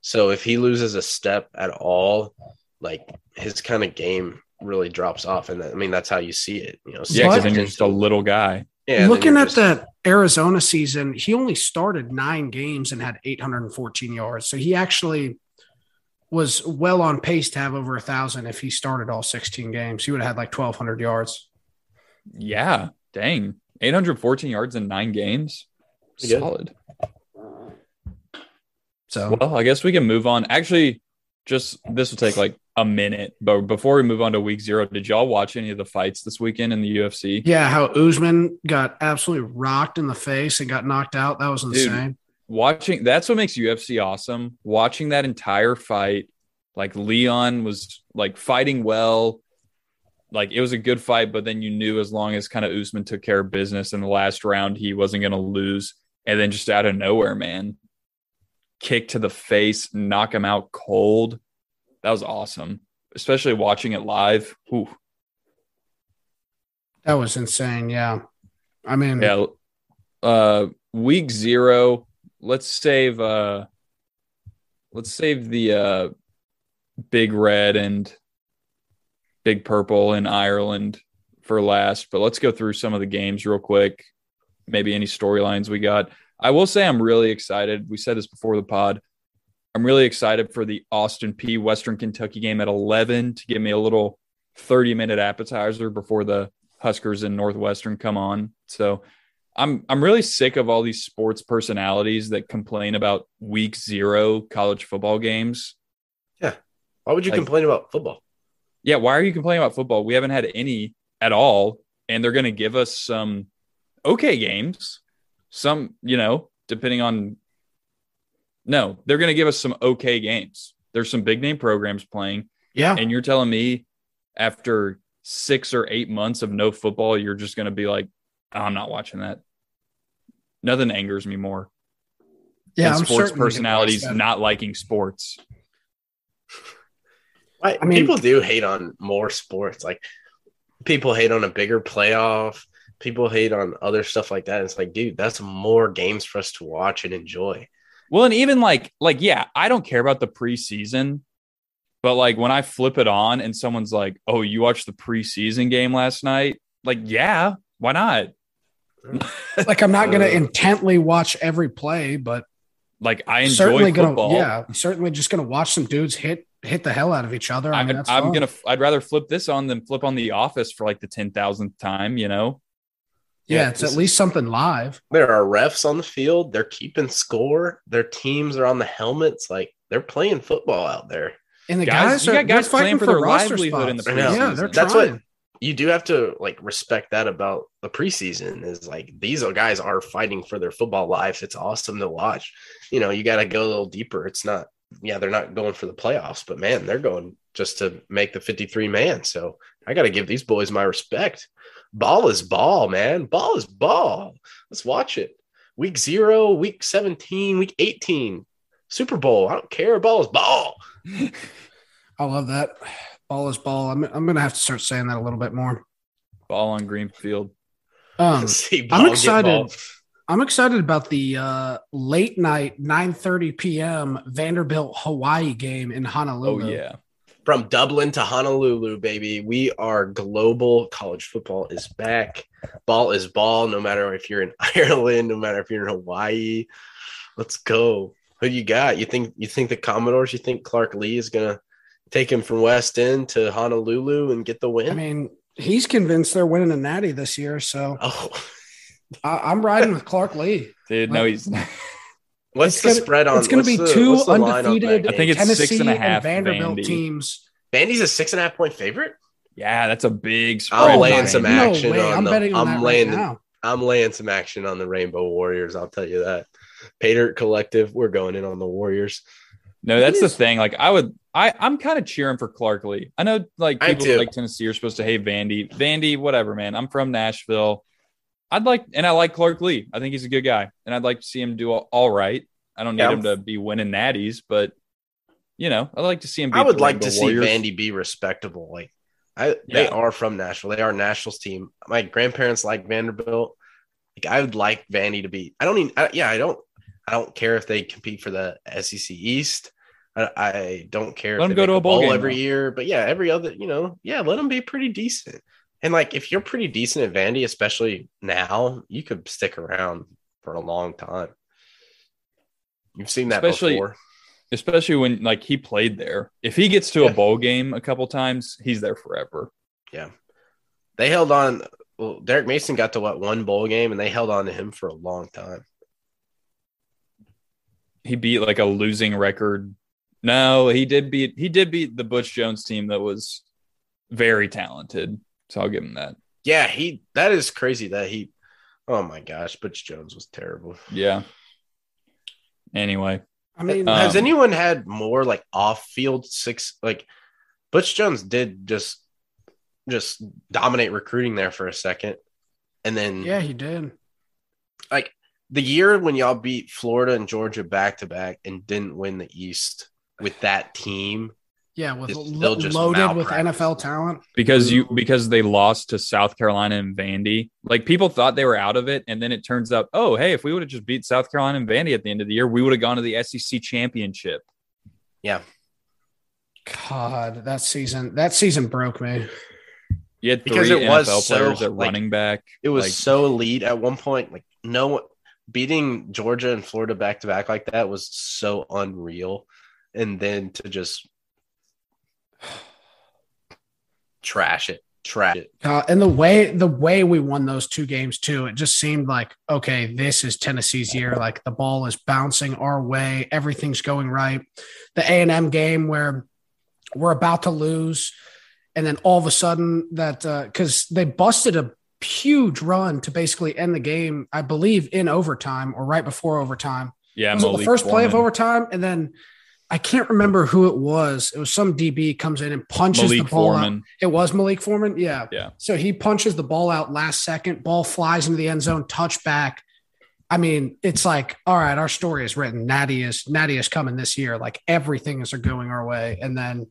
So if he loses a step at all, like his kind of game really drops off. And I mean, that's how you see it. You know, yeah, because then you're just a little guy. Yeah, Looking at just... that Arizona season, he only started nine games and had 814 yards. So he actually was well on pace to have over a thousand if he started all 16 games. He would have had like 1,200 yards. Yeah, dang, 814 yards in nine games, solid. So, well, I guess we can move on. Actually, just this will take like a minute. But before we move on to week zero, did y'all watch any of the fights this weekend in the UFC? Yeah, how Usman got absolutely rocked in the face and got knocked out. That was insane. Dude, watching that's what makes UFC awesome. Watching that entire fight, like Leon was like fighting well. Like it was a good fight, but then you knew as long as kind of Usman took care of business in the last round, he wasn't going to lose. And then just out of nowhere, man, kick to the face, knock him out cold that was awesome, especially watching it live. Whew. That was insane. Yeah. I mean, yeah. Uh, week zero, let's save, uh, let's save the, uh, big red and big purple in Ireland for last, but let's go through some of the games real quick. Maybe any storylines we got. I will say I'm really excited. We said this before the pod. I'm really excited for the Austin Peay Western Kentucky game at 11 to give me a little 30 minute appetizer before the Huskers and Northwestern come on. So I'm I'm really sick of all these sports personalities that complain about week zero college football games. Yeah. Why would you like, complain about football? Yeah, why are you complaining about football? We haven't had any at all, and they're going to give us some okay games. Some, you know, depending on. No, they're going to give us some okay games. There's some big name programs playing. Yeah. And you're telling me after six or eight months of no football, you're just going to be like, oh, I'm not watching that. Nothing angers me more. Yeah. I'm sports personalities not liking sports. I, I mean, people do hate on more sports. Like people hate on a bigger playoff. People hate on other stuff like that. It's like, dude, that's more games for us to watch and enjoy. Well, and even like, like, yeah, I don't care about the preseason, but like when I flip it on and someone's like, "Oh, you watched the preseason game last night?" Like, yeah, why not? like, I'm not going to intently watch every play, but like I enjoy certainly football. Gonna, yeah, certainly just going to watch some dudes hit hit the hell out of each other. I mean, I'm, I'm gonna. I'd rather flip this on than flip on The Office for like the ten thousandth time. You know. Yeah, yeah it's at least something live. There are refs on the field. They're keeping score. Their teams are on the helmets. Like they're playing football out there. And the guys, guys are guys fighting for, for their livelihood in the preseason. Yeah, they're That's what you do have to like respect that about the preseason is like these guys are fighting for their football lives. It's awesome to watch. You know, you got to go a little deeper. It's not yeah, they're not going for the playoffs, but man, they're going just to make the 53 man. So I got to give these boys my respect. Ball is ball, man. Ball is ball. Let's watch it. Week zero, week 17, week 18, Super Bowl. I don't care. Ball is ball. I love that. Ball is ball. I'm, I'm going to have to start saying that a little bit more. Ball on Greenfield. Um, I'm excited. I'm excited about the uh, late night 9:30 p.m. Vanderbilt Hawaii game in Honolulu. Oh yeah. From Dublin to Honolulu, baby. We are global. College football is back. Ball is ball, no matter if you're in Ireland, no matter if you're in Hawaii. Let's go. Who you got? You think you think the Commodores? You think Clark Lea is gonna take him from West End to Honolulu and get the win? I mean, he's convinced they're winning a natty this year. So oh. I, am riding with Clark Lea. Dude, no, he's not. What's the gonna, spread on? It's going to be the, two undefeated. I think it's Tennessee six and a half. And Vanderbilt Vandy. teams. Vandy's a six and a half point favorite. Yeah, that's a big spread. I'm laying some action no on I'm the. Betting on I'm that laying. Right now. I'm laying some action on the Rainbow Warriors. I'll tell you that. Pater Collective, we're going in on the Warriors. No, that's the thing. Like I would, I I'm kind of cheering for Clark Lea. I know like people like Tennessee are supposed to hate Vandy. Vandy, whatever, man. I'm from Nashville. I'd like, and I like Clark Lea. I think he's a good guy, and I'd like to see him do all, all right. I don't need yeah, him to be winning natties, but you know, I'd like to see him. I would like to Warriors. see Vandy be respectable. Like, I yeah. they are from Nashville. They are Nationals team. My grandparents like Vanderbilt. Like, I would like Vandy to be. I don't even. I, yeah, I don't. I don't care if they compete for the SEC East. I, I don't care let if they go to a bowl, bowl every year, but yeah, every other, you know, yeah, let them be pretty decent. And like, if you're pretty decent at Vandy, especially now, you could stick around for a long time. You've seen that especially, before. Especially when like he played there. If he gets to yeah. a bowl game a couple times, he's there forever. Yeah. They held on. Well, Derek Mason got to what one bowl game, and they held on to him for a long time. He beat like a losing record. No, he did beat he did beat the Butch Jones team that was very talented. So I'll give him that. Yeah, he that is crazy that he oh my gosh, Butch Jones was terrible. Yeah. Anyway. I mean, um, has anyone had more like off field six like Butch Jones did just just dominate recruiting there for a second. And then Yeah, he did. Like the year when y'all beat Florida and Georgia back to back and didn't win the East with that team yeah, with lo- loaded with NFL talent. Because you because they lost to South Carolina and Vandy. Like people thought they were out of it, and then it turns out, oh hey, if we would have just beat South Carolina and Vandy at the end of the year, we would have gone to the SEC championship. Yeah. God, that season that season broke me. You had because it NFL was players at like, running back. It was like, so elite at one point. Like no beating Georgia and Florida back to back like that was so unreal. And then to just trash it, trash it. Uh, and the way the way we won those two games too, it just seemed like okay, this is Tennessee's year. Like the ball is bouncing our way, everything's going right. The A and M game where we're about to lose, and then all of a sudden that because uh, they busted a huge run to basically end the game, I believe, in overtime or right before overtime. Yeah, was it the first play of overtime, and then I can't remember who it was. It was some DB comes in and punches Malik the ball Foreman. out. It was Malik Foreman. Yeah. Yeah. So he punches the ball out last second. Ball flies into the end zone. Touchback. I mean, it's like, all right, our story is written. Natty is Natty is coming this year. Like everything is going our way. And then,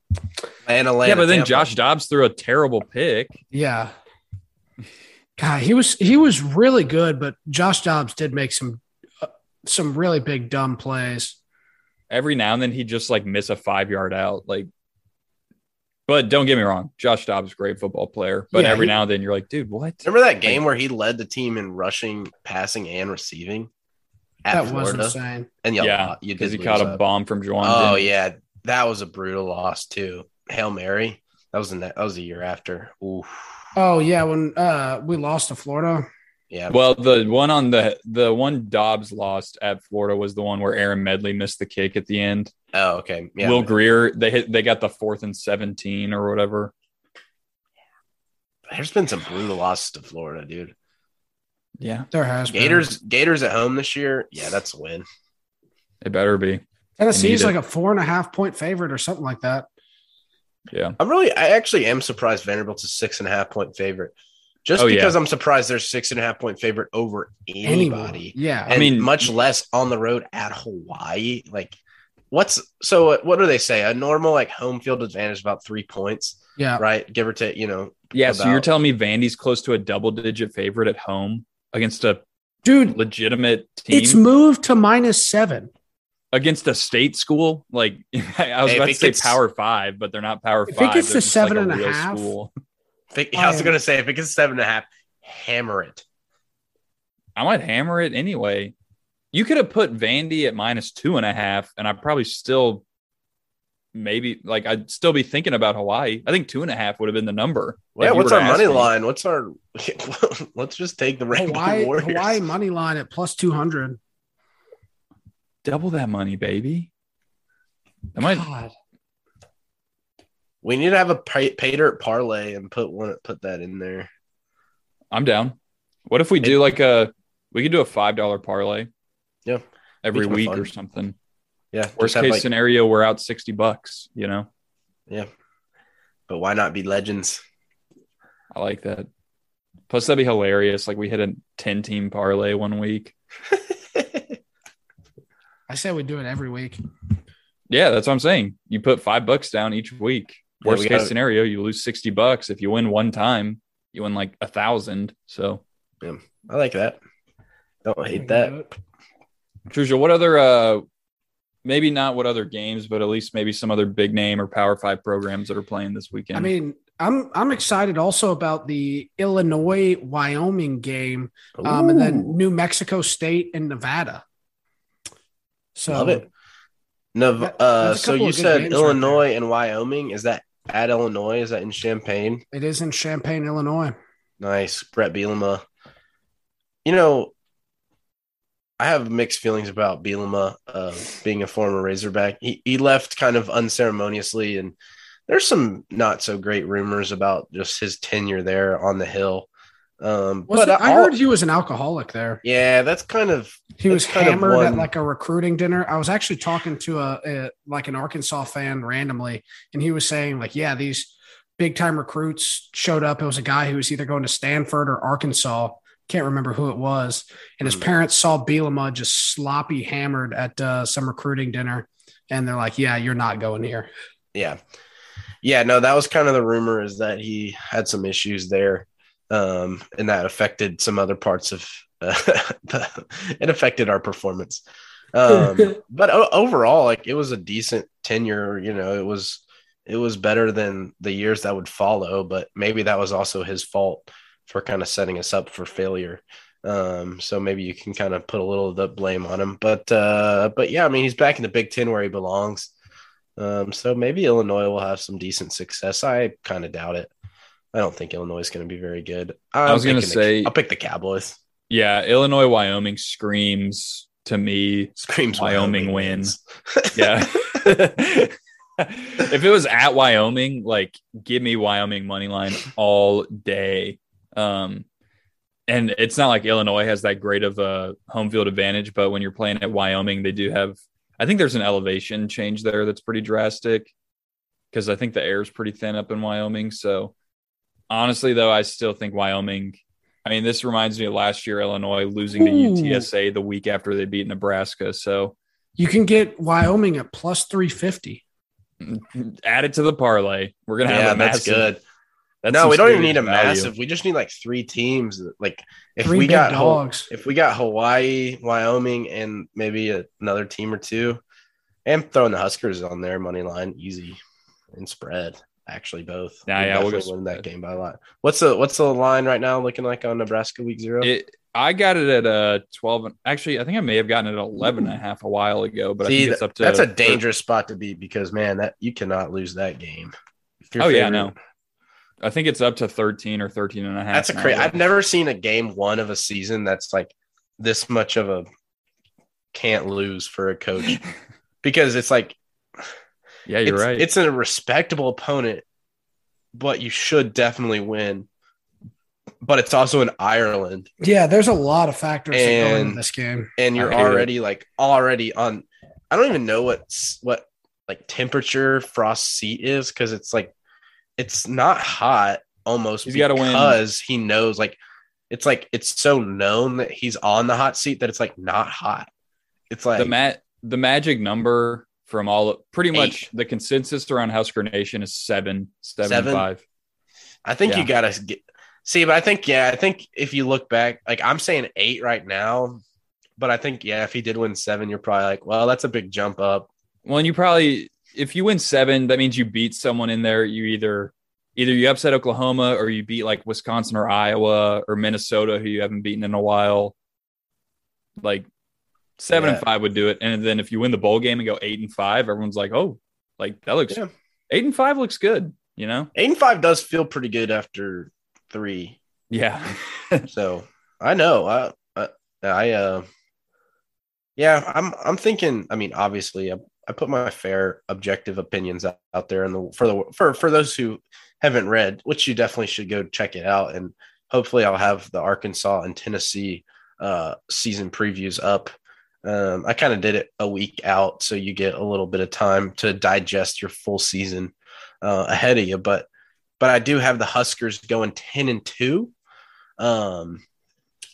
And Atlanta, Yeah, but then Tampa. Josh Dobbs threw a terrible pick. yeah, God, he was he was really good, but Josh Dobbs did make some uh, some really big dumb plays. Every now and then he'd just like miss a five yard out. Like, but don't get me wrong, Josh Dobbs is a great football player. But Yeah, every he- now and then you're like, dude, what? Remember that game where he led the team in rushing, passing, and receiving at that was insane. And you, yeah, you because he caught lose a bomb from Jauan. Oh Jennings. yeah, that was a brutal loss too. Hail Mary. That was the ne- that was the year after. Ooh, Oh yeah, when uh we lost to Florida. Yeah. Well, the one on the the one Dobbs lost at Florida was the one where Aaron Medley missed the kick at the end. oh, okay. Yeah. Will Grier, they hit, they got the fourth and seventeen or whatever. There's been some brutal losses to Florida, dude. Yeah, There has been. Gators, Gators at home this year. Yeah, that's a win. it better be. Tennessee's like it. a four and a half point favorite or something like that. Yeah, I'm really, I actually am surprised Vanderbilt's a six and a half point favorite. Just Oh, yeah. because I'm surprised they're six and a half point favorite over anybody. Yeah. And I mean- much less on the road at Hawaii. Like, what's so? What, what do they say? A normal like home field advantage about three points, yeah. right? Give or take. You know, yeah. So you're telling me Vandy's close to a double digit favorite at home against a Dude, legitimate team it's moved to minus seven. against a state school? Like I was Hey, about to say Power Five, but they're not Power If it Five. gets to They're just seven like and a real half, school. If I was gonna say if it gets seven and a half, hammer it. I might hammer it anyway. You could have put Vandy at minus two and a half, and I probably still maybe like I'd still be thinking about Hawaii. I think two and a half would have been the number. Yeah, if what's our money me. line? What's our? let's just take the Rainbow Hawaii, Warriors. Hawaii money line at plus two hundred. Double that money, baby. I might. God. We need to have a pay, pay dirt parlay and put one put that in there. I'm down. What if we do like a? We could do a five dollar parlay. Yeah. Every week fun. or something. Yeah, Worst case like, scenario, we're out sixty bucks. You know, yeah. But why not be legends? I like that. Plus, that'd be hilarious. Like we hit a ten team parlay one week. I say we do it every week. Yeah, that's what I'm saying. You put five bucks down each week. Yeah, Worst we case gotta- scenario, you lose sixty bucks. If you win one time, you win like a thousand. So, I like that. Don't hate that. do it. Truja, what other? uh Maybe not what other games, but at least maybe some other big name or Power Five programs that are playing this weekend. I mean, I'm I'm excited also about the Illinois Wyoming game, um, and then New Mexico State and Nevada. So love it. No, That- uh, so you said games right Illinois and Wyoming. Is that at Illinois? Is that in Champaign? it is in Champaign, Illinois. Nice, Bret Bielema. You know, I have mixed feelings about Bielema uh, being a former Razorback. He he left kind of unceremoniously, and there's some not so great rumors about just his tenure there on the hill. Um, Was but it- I I'll- heard he was an alcoholic there. yeah, that's kind of He was That's kind of hammered at like a recruiting dinner. I was actually talking to a, a like an Arkansas fan randomly, and he was saying like, yeah, these big time recruits showed up. It was a guy who was either going to Stanford or Arkansas. Can't remember who it was. And his Mhm. parents saw Bielema just sloppy hammered at uh, some recruiting dinner, and they're like, yeah, you're not going here. yeah yeah no that was kind of the rumor is that he had some issues there um and that affected some other parts of uh, it affected our performance um but o- overall like it was a decent tenure you know it was it was better than the years that would follow but maybe that was also his fault for kind of setting us up for failure um so maybe you can kind of put a little of the blame on him but uh but yeah i mean he's back in the big 10 where he belongs um, so maybe Illinois will have some decent success. I kind of doubt it. I don't think Illinois is going to be very good. I'm I was picking the- say- I'll pick the Cowboys. yeah, Illinois Wyoming screams to me. Screams Wyoming Wyoming, win. wins. Yeah. if it was at Wyoming, like give me Wyoming money line all day. Um, and it's not like Illinois has that great of a home field advantage, but when you're playing at Wyoming, they do have. I think there's an elevation change there that's pretty drastic because I think the air is pretty thin up in Wyoming. So honestly, though, I still think Wyoming. I mean, this reminds me of last year Illinois losing Ooh. to UTSA the week after they beat Nebraska. So you can get Wyoming at plus three fifty. Add it to the parlay. We're gonna yeah, have a massive, that's good. That's no, we don't even need a value. massive. We just need like three teams. Like if three we got dogs. if we got Hawaii, Wyoming, and maybe a, another team or two, and throwing the Huskers on there, money line, easy, and spread. Actually, both. Yeah, we yeah, we'll go win that game by a lot. What's the what's the line right now looking like on Nebraska week zero? It, I got it at a uh, 12. Actually, I think I may have gotten it at 11 and a half a while ago, but See, I think it's up to that's a dangerous spot to be because man, that you cannot lose that game. Oh favorite, yeah, no. I think it's up to 13 or 13 and a half. That's a crazy. I've never seen a game one of a season that's like this much of a can't lose for a coach because it's like, yeah, you're it's, right. It's a respectable opponent, but you should definitely win. But it's also in Ireland. Yeah, there's a lot of factors and, that go into this game, and you're already it. like already on. I don't even know what what like temperature frost seat is because it's like it's not hot almost he's because because he knows like it's like it's so known that he's on the hot seat that it's like not hot. It's like the mat the magic number from all pretty eight. much the consensus around Husker Nation is seven, seven, seven? five. I think yeah. you gotta get see, but I think yeah, I think if you look back, like I'm saying eight right now, but I think yeah, if he did win seven, you're probably like, well, that's a big jump up. Well, and you probably if you win seven, that means you beat someone in there. You either either you upset Oklahoma or you beat like Wisconsin or Iowa or Minnesota, who you haven't beaten in a while. Like seven yeah. and five would do it. And then if you win the bowl game and go eight and five, everyone's like, oh, like that looks yeah. eight and five looks good, you know? Eight and five does feel pretty good after three. Yeah. so I know. I I, I uh yeah, I'm I'm thinking, I mean, obviously I, I put my fair objective opinions out, out there and the for the for for those who haven't read, which you definitely should go check it out. And hopefully, I'll have the Arkansas and Tennessee uh, season previews up. Um, I kind of did it a week out, so you get a little bit of time to digest your full season uh, ahead of you. But but I do have the Huskers going ten and two. Um,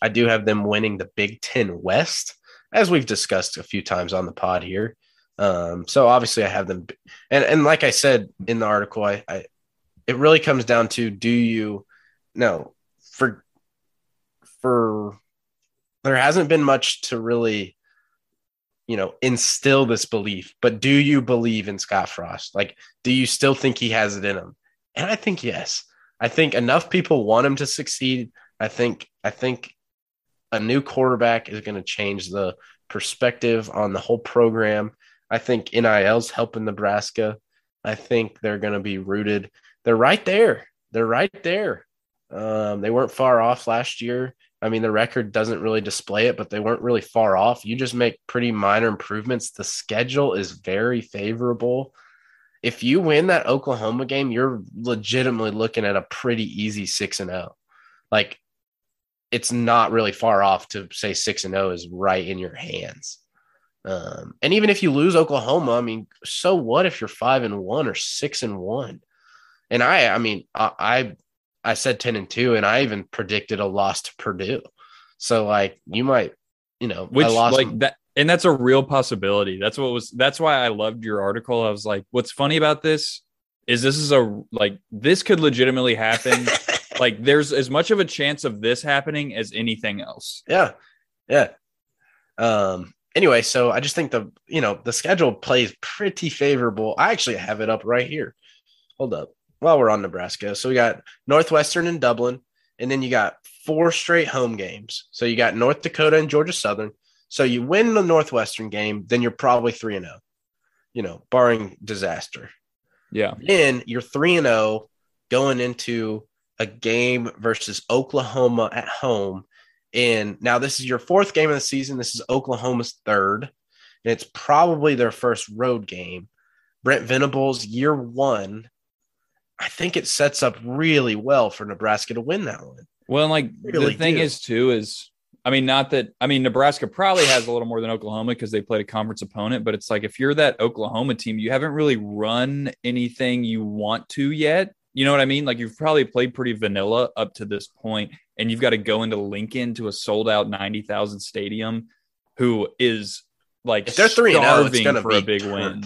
I do have them winning the Big Ten West, as we've discussed a few times on the pod here. Um, so obviously I have them, and and like I said in the article, I, I it really comes down to do you no for for there hasn't been much to really you know instill this belief but do you believe in scott frost? Like do you still think he has it in him? And i think yes. I think enough people want him to succeed. I think i think a new quarterback is going to change the perspective on the whole program. I think nil's helping nebraska. I think they're going to be rooted. They're right there. They're right there. Um, they weren't far off last year. I mean, the record doesn't really display it, but they weren't really far off. You just make pretty minor improvements. The schedule is very favorable. If you win that Oklahoma game, you're legitimately looking at a pretty easy 6 and 0. Like it's not really far off to say 6 and 0 is right in your hands. Um, and even if you lose Oklahoma, I mean, so what if you're 5 and 1 or 6 and 1? And I, I mean, I, I, said 10 and two, and I even predicted a loss to Purdue. So like you might, you know, which like that, and that's a real possibility. That's what was. That's why I loved your article. I was like, what's funny about this is this is a like this could legitimately happen. like there's as much of a chance of this happening as anything else. Yeah, yeah. Um. Anyway, so I just think the you know the schedule plays pretty favorable. I actually have it up right here. Hold up while we're on Nebraska. So we got Northwestern and Dublin, and then you got four straight home games. So you got North Dakota and Georgia Southern. So you win the Northwestern game, then you're probably 3 and 0, you know, barring disaster. Yeah. Then you're 3 and 0 going into a game versus Oklahoma at home. And now this is your fourth game of the season. This is Oklahoma's third. And it's probably their first road game. Brent Venables, year one I think it sets up really well for Nebraska to win that one. Well, like Really the thing do. is too is I mean, not that I mean Nebraska probably has a little more than Oklahoma because they played a conference opponent, but it's like if you're that Oklahoma team, you haven't really run anything you want to yet. You know what I mean? Like you've probably played pretty vanilla up to this point, and you've got to go into Lincoln to a sold out ninety thousand stadium, who is like If they're 3-0, it's starving gonna for a big win.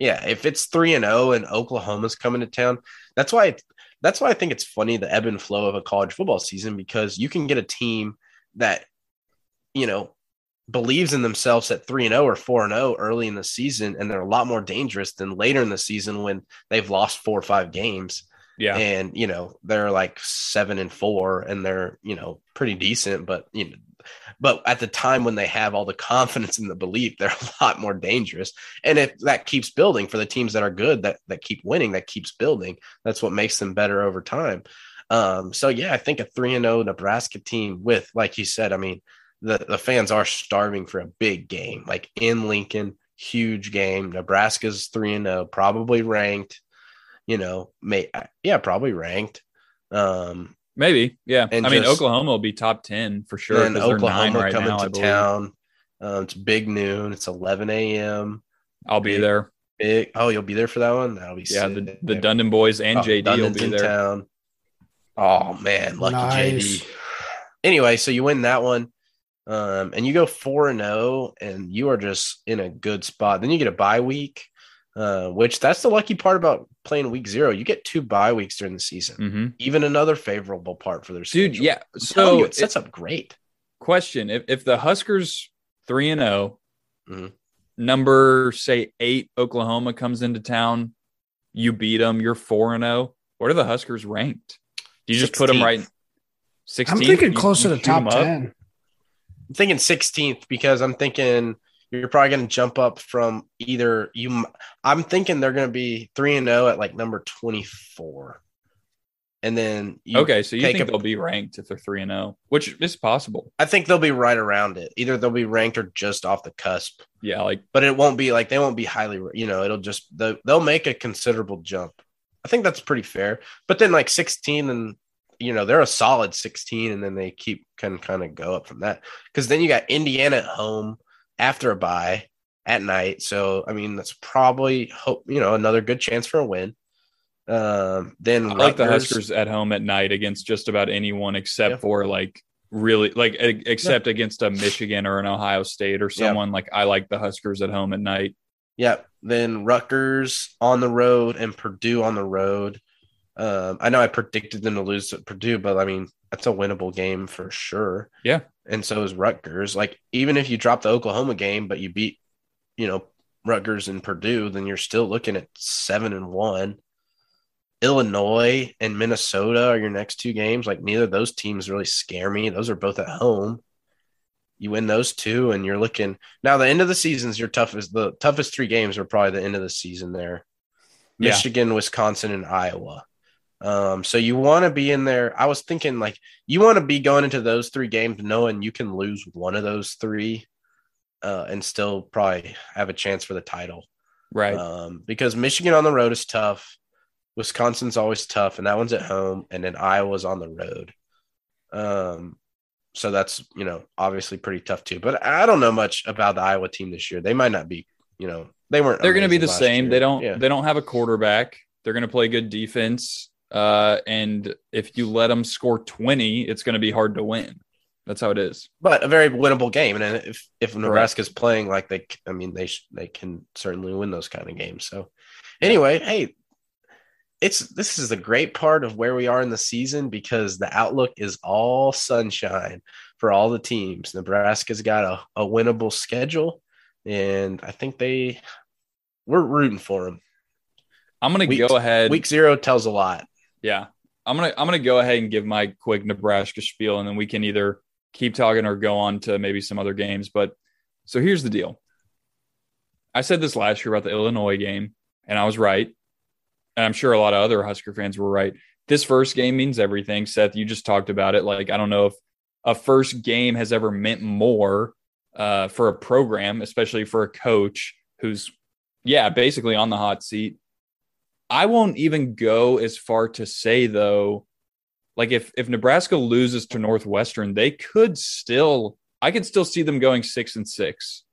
Yeah, if it's three and zero and Oklahoma's coming to town, that's why that's why I think it's funny the ebb and flow of a college football season because you can get a team that you know believes in themselves at three and zero or four and zero early in the season, and they're a lot more dangerous than later in the season when they've lost four or five games. Yeah, and you know they're like seven and four and they're you know pretty decent but you know but at the time when they have all the confidence and the belief they're a lot more dangerous. And if that keeps building for the teams that are good that that keep winning that keeps building that's what makes them better over time. Um so yeah i think a 3 and 0 nebraska team with like you said i mean the the fans are starving for a big game. Like in lincoln huge game. Nebraska's 3 and 0 probably ranked you know, may yeah, probably ranked. Um, maybe. Yeah, And I mean Oklahoma will be top ten for sure. and 'cause they're nine Oklahoma right coming now, to town. Um, it's big noon. It's 11 a.m. I'll be there. Big. Oh, you'll be there for that one. That'll be Yeah, sick. the, the Dundon boys and Oh, JD will be in there. town. Oh man, lucky Nice. JD. Anyway, so you win that one, um, and you go four and zero, and you are just in a good spot. Then you get a bye week, uh, which that's the lucky part about playing week zero. You get two bye weeks during the season. hmm Even another favorable part for their Dude, schedule. yeah. I'm So you, it sets up great. question: If if the Huskers three and 0 Mhm. number say eight Oklahoma comes into town, you beat them, you're four and zero. What are the Huskers ranked? Do you just put them right? 16? I'm thinking closer to top ten. I'm thinking 16th because I'm thinking you're probably going to jump up from either you. I'm thinking they're going to be three and zero at like number 24, and then you, Okay, so you think a- they'll be ranked if they're three and zero, which is possible. I think they'll be right around it. Either they'll be ranked or just off the cusp, Yeah, like but it won't be like they won't be highly. You know, it'll just they'll, they'll make a considerable jump. I think that's pretty fair. But then like 16 and you know they're a solid 16 and then they keep can kind of go up from that because then you got indiana at home after a bye at night so i mean that's probably hope you know another good chance for a win um then I like the Huskers at home at night against just about anyone except Yeah. for like really like except against a Michigan or an Ohio State or Yeah. someone like I like the Huskers at home at night. Yep. Then Rutgers on the road and Purdue on the road. Um, I know I predicted them to lose to Purdue, but I mean that's a winnable game for sure. Yeah. And so is Rutgers. Like even if you drop the Oklahoma game, but you beat, you know, Rutgers and Purdue, then you're still looking at seven and one. Illinois and Minnesota are your next two games. Like neither of those teams really scare me. Those are both at home. You win those two, and you're looking now. The end of the season's your toughest. The toughest three games are probably the end of the season there. Yeah. Michigan, Wisconsin, and Iowa. Um, so you want to be in there. I was thinking like you want to be going into those three games knowing you can lose one of those three, uh, and still probably have a chance for the title. Right. Um, because Michigan on the road is tough. Wisconsin's always tough, and that one's at home, and then Iowa's on the road. Um, so that's you know obviously pretty tough too. But I don't know much about the Iowa team this year. They might not be, you know, they weren't. They're going to be the same. year. They don't Yeah. they don't have a quarterback. They're going to play good defense. Uh, and if you let them score 20, it's going to be hard to win. That's how it is. but a very winnable game. And if if Nebraska's playing like they, I mean, they sh- they can certainly win those kind of games. So anyway, hey, it's this is the great part of where we are in the season because the outlook is all sunshine for all the teams. Nebraska's got a, a winnable schedule, and I think they we're rooting for them. I'm going to Week- go ahead. Week zero tells a lot. Yeah. I'm to I'm to go ahead and give my quick Nebraska spiel and then we can either keep talking or go on to maybe some other games, but so here's the deal. I said this last year about the Illinois game and I was right. And I'm sure a lot of other Husker fans were right. This first game means everything. Seth, you just talked about it. Like I don't know if a first game has ever meant more uh, for a program, especially for a coach who's yeah, basically on the hot seat. I won't even go as far to say though, like if if Nebraska loses to Northwestern, they could still I could still see them going six and six.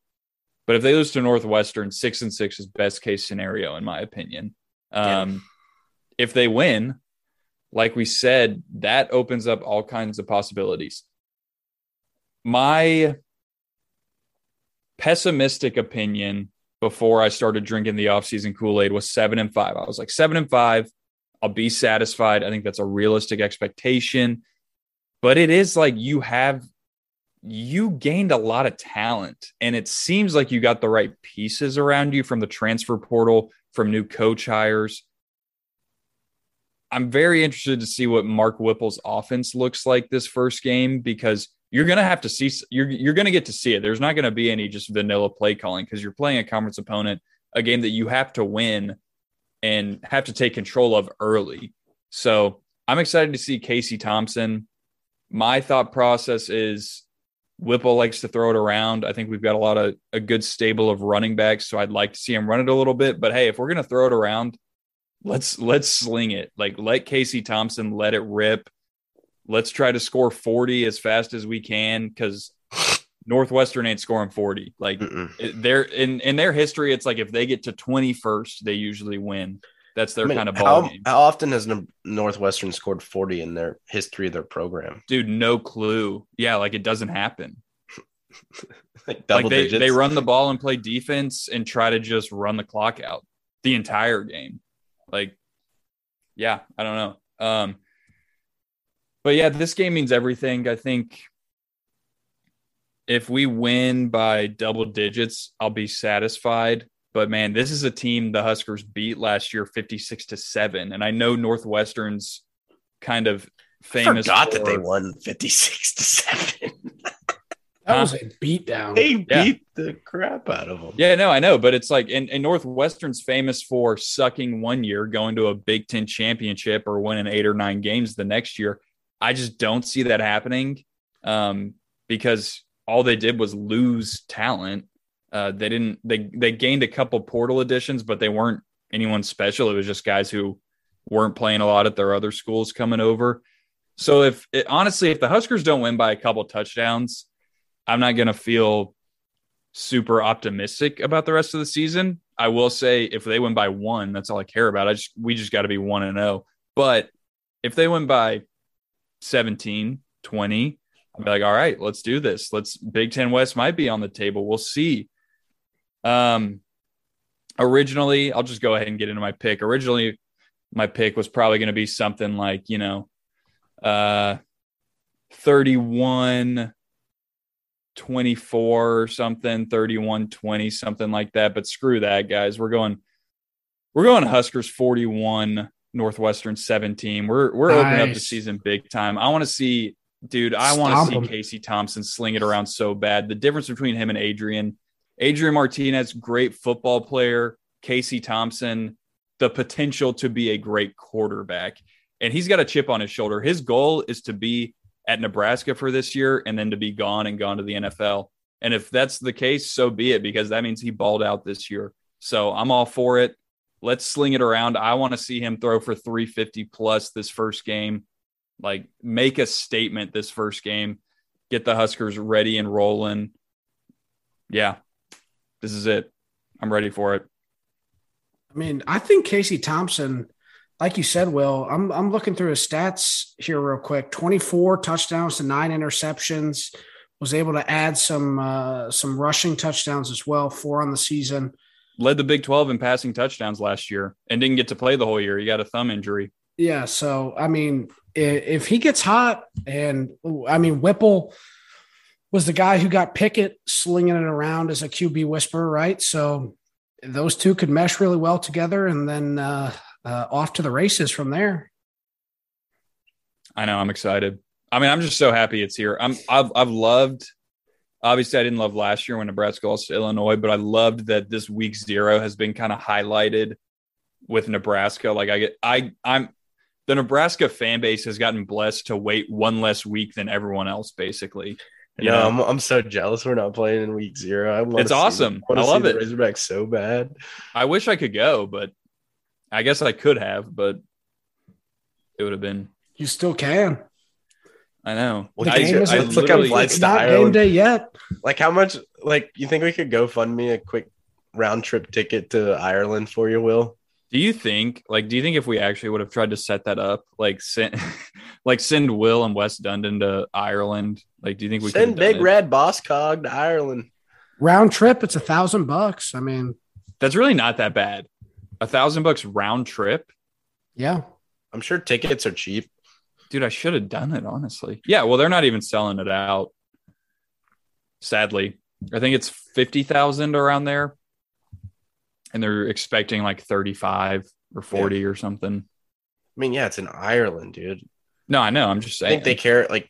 But if they lose to Northwestern, six and six is best case scenario in my opinion. Um, yeah. If they win, like we said, that opens up all kinds of possibilities. My pessimistic opinion before I started drinking the offseason Kool Aid was seven and five. I was like, seven and five, I'll be satisfied. I think that's a realistic expectation. But it is like you have, you gained a lot of talent, and it seems like you got the right pieces around you from the transfer portal, from new coach hires. I'm very interested to see what Mark Whipple's offense looks like this first game because you're going to have to see you're you're going to get to see it. There's not going to be any just vanilla play calling because you're playing a conference opponent, a game that you have to win and have to take control of early. So I'm excited to see Casey Thompson. My thought process is Whipple likes to throw it around. I think we've got a lot of a good stable of running backs, so I'd like to see him run it a little bit. But hey, if we're gonna throw it around, let's let's sling it. Like let Casey Thompson let it rip let's try to score 40 as fast as we can because Northwestern ain't scoring 40. Like they're in in their history, it's like if they get to 21st, they usually win. That's their I mean, kind of ball how, game. How often has Northwestern scored 40 in their history of their program? Dude, no clue. Yeah, like it doesn't happen. like, like they, they run the ball and play defense and try to just run the clock out the entire game. Like, yeah, I don't know. Um, but yeah, this game means everything. I think if we win by double digits, I'll be satisfied. But man, this is a team the Huskers beat last year 56 to 7. And I know Northwestern's kind of famous. I forgot for, that they won 56 to 7. That was a beatdown. They beat yeah. the crap out of them. Yeah, no, I know, but it's like, and, and, Northwestern's famous for sucking one year, going to a Big Ten championship, or winning eight or nine games the next year. I just don't see that happening um, because all they did was lose talent. Uh, they didn't. They they gained a couple portal additions, but they weren't anyone special. It was just guys who weren't playing a lot at their other schools coming over. So if it, honestly, if the Huskers don't win by a couple touchdowns, I'm not going to feel super optimistic about the rest of the season. I will say if they win by one, that's all I care about. I just we just got to be one and zero. Oh. But if they win by 17, 20, I'd be like, all right, let's do this. Let's Big Ten West might be on the table. We'll see. Um, originally, I'll just go ahead and get into my pick. Originally, my pick was probably going to be something like, you know, uh, 31 24 or something, 31 20, something like that. But screw that, guys. We're going, we're going Huskers 41 Northwestern 17. We're we're nice. opening up the season big time. I want to see, dude. I want to see him. Casey Thompson sling it around so bad. The difference between him and Adrian, Adrian Martinez, great football player. Casey Thompson, the potential to be a great quarterback, and he's got a chip on his shoulder. His goal is to be at Nebraska for this year and then to be gone and gone to the NFL. And if that's the case, so be it, because that means he balled out this year. So I'm all for it. Let's sling it around. I want to see him throw for 350 plus this first game. Like make a statement this first game. Get the Huskers ready and rolling. Yeah. This is it. I'm ready for it. I mean, I think Casey Thompson, like you said, Will, I'm I'm looking through his stats here real quick. 24 touchdowns to nine interceptions. Was able to add some uh, some rushing touchdowns as well, four on the season led the Big 12 in passing touchdowns last year and didn't get to play the whole year. He got a thumb injury. Yeah. So, I mean, if he gets hot, and I mean, Whipple was the guy who got Pickett slinging it around as a QB whisperer, right? So those two could mesh really well together and then uh, uh, off to the races from there. I know. I'm excited. I mean, I'm just so happy it's here. I'm I've I've loved obviously I didn't love last year when Nebraska lost to Illinois, but I loved that this week zero has been kind of highlighted with Nebraska. Like I get, I, I'm the Nebraska fan base has gotten blessed to wait one less week than everyone else, basically. Yeah, I'm, I'm so jealous we're not playing in week zero. I it's awesome. I, I love it. Razorbacks so bad. I wish I could go, but I guess I could have, but it would have been You still can. I know. The I, game is- I let's look up literally- flights It's to not game Ireland. day yet. Like how much? Like you think we could go fund me a quick round trip ticket to Ireland for you, Will? Do you think, like, do you think if we actually would have tried to set that up, like, send, like, send Will and West Dundon to Ireland? Like, do you think we Send could have Big it? Red Boss Cog to Ireland. Round trip, it's a thousand bucks. I mean, That's really not that bad. A thousand bucks round trip, yeah. I'm sure tickets are cheap. Dude. I should have done it honestly. Yeah, well, they're not even selling it out. Sadly, I think it's fifty thousand around there, and they're expecting like thirty-five or forty or something. I mean, yeah, it's in Ireland, dude. No, I know. I'm just I saying. think they care. Like,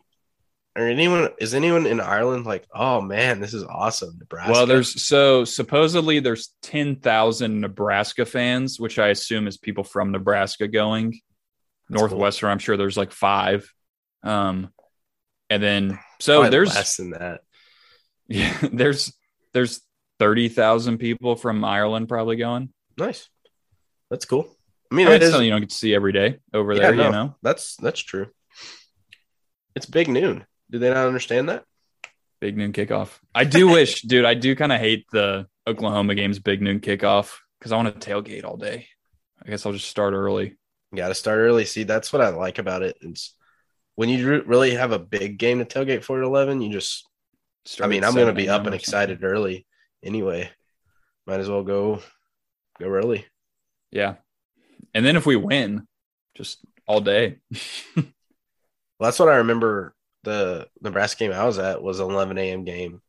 or anyone is anyone in Ireland like, oh man, this is awesome, Nebraska. Well, there's so supposedly there's 10,000 Nebraska fans, which I assume is people from Nebraska going. That's Northwestern, I'm sure there's like five. Um, and then so Probably there's less than that. yeah, there's there's 30,000 people from Ireland probably going. Nice. That's cool. I I mean, it's is something you don't get to see every day over Yeah, there, no. you know. that's that's true. It's big noon. Do they not understand that? Big noon kickoff. I do wish, dude, I do kind of hate the Oklahoma games big noon kickoff because I want to tailgate all day. I guess I'll just start early. You got to start early. See, that's what I like about it. It's when you really have a big game to tailgate for at eleven. You just, I mean, I'm going to be up and excited early anyway. Might as well go go early. Yeah. And then if we win, just all day. Well, that's what I remember. The Nebraska game I was at was an 11 a.m. game,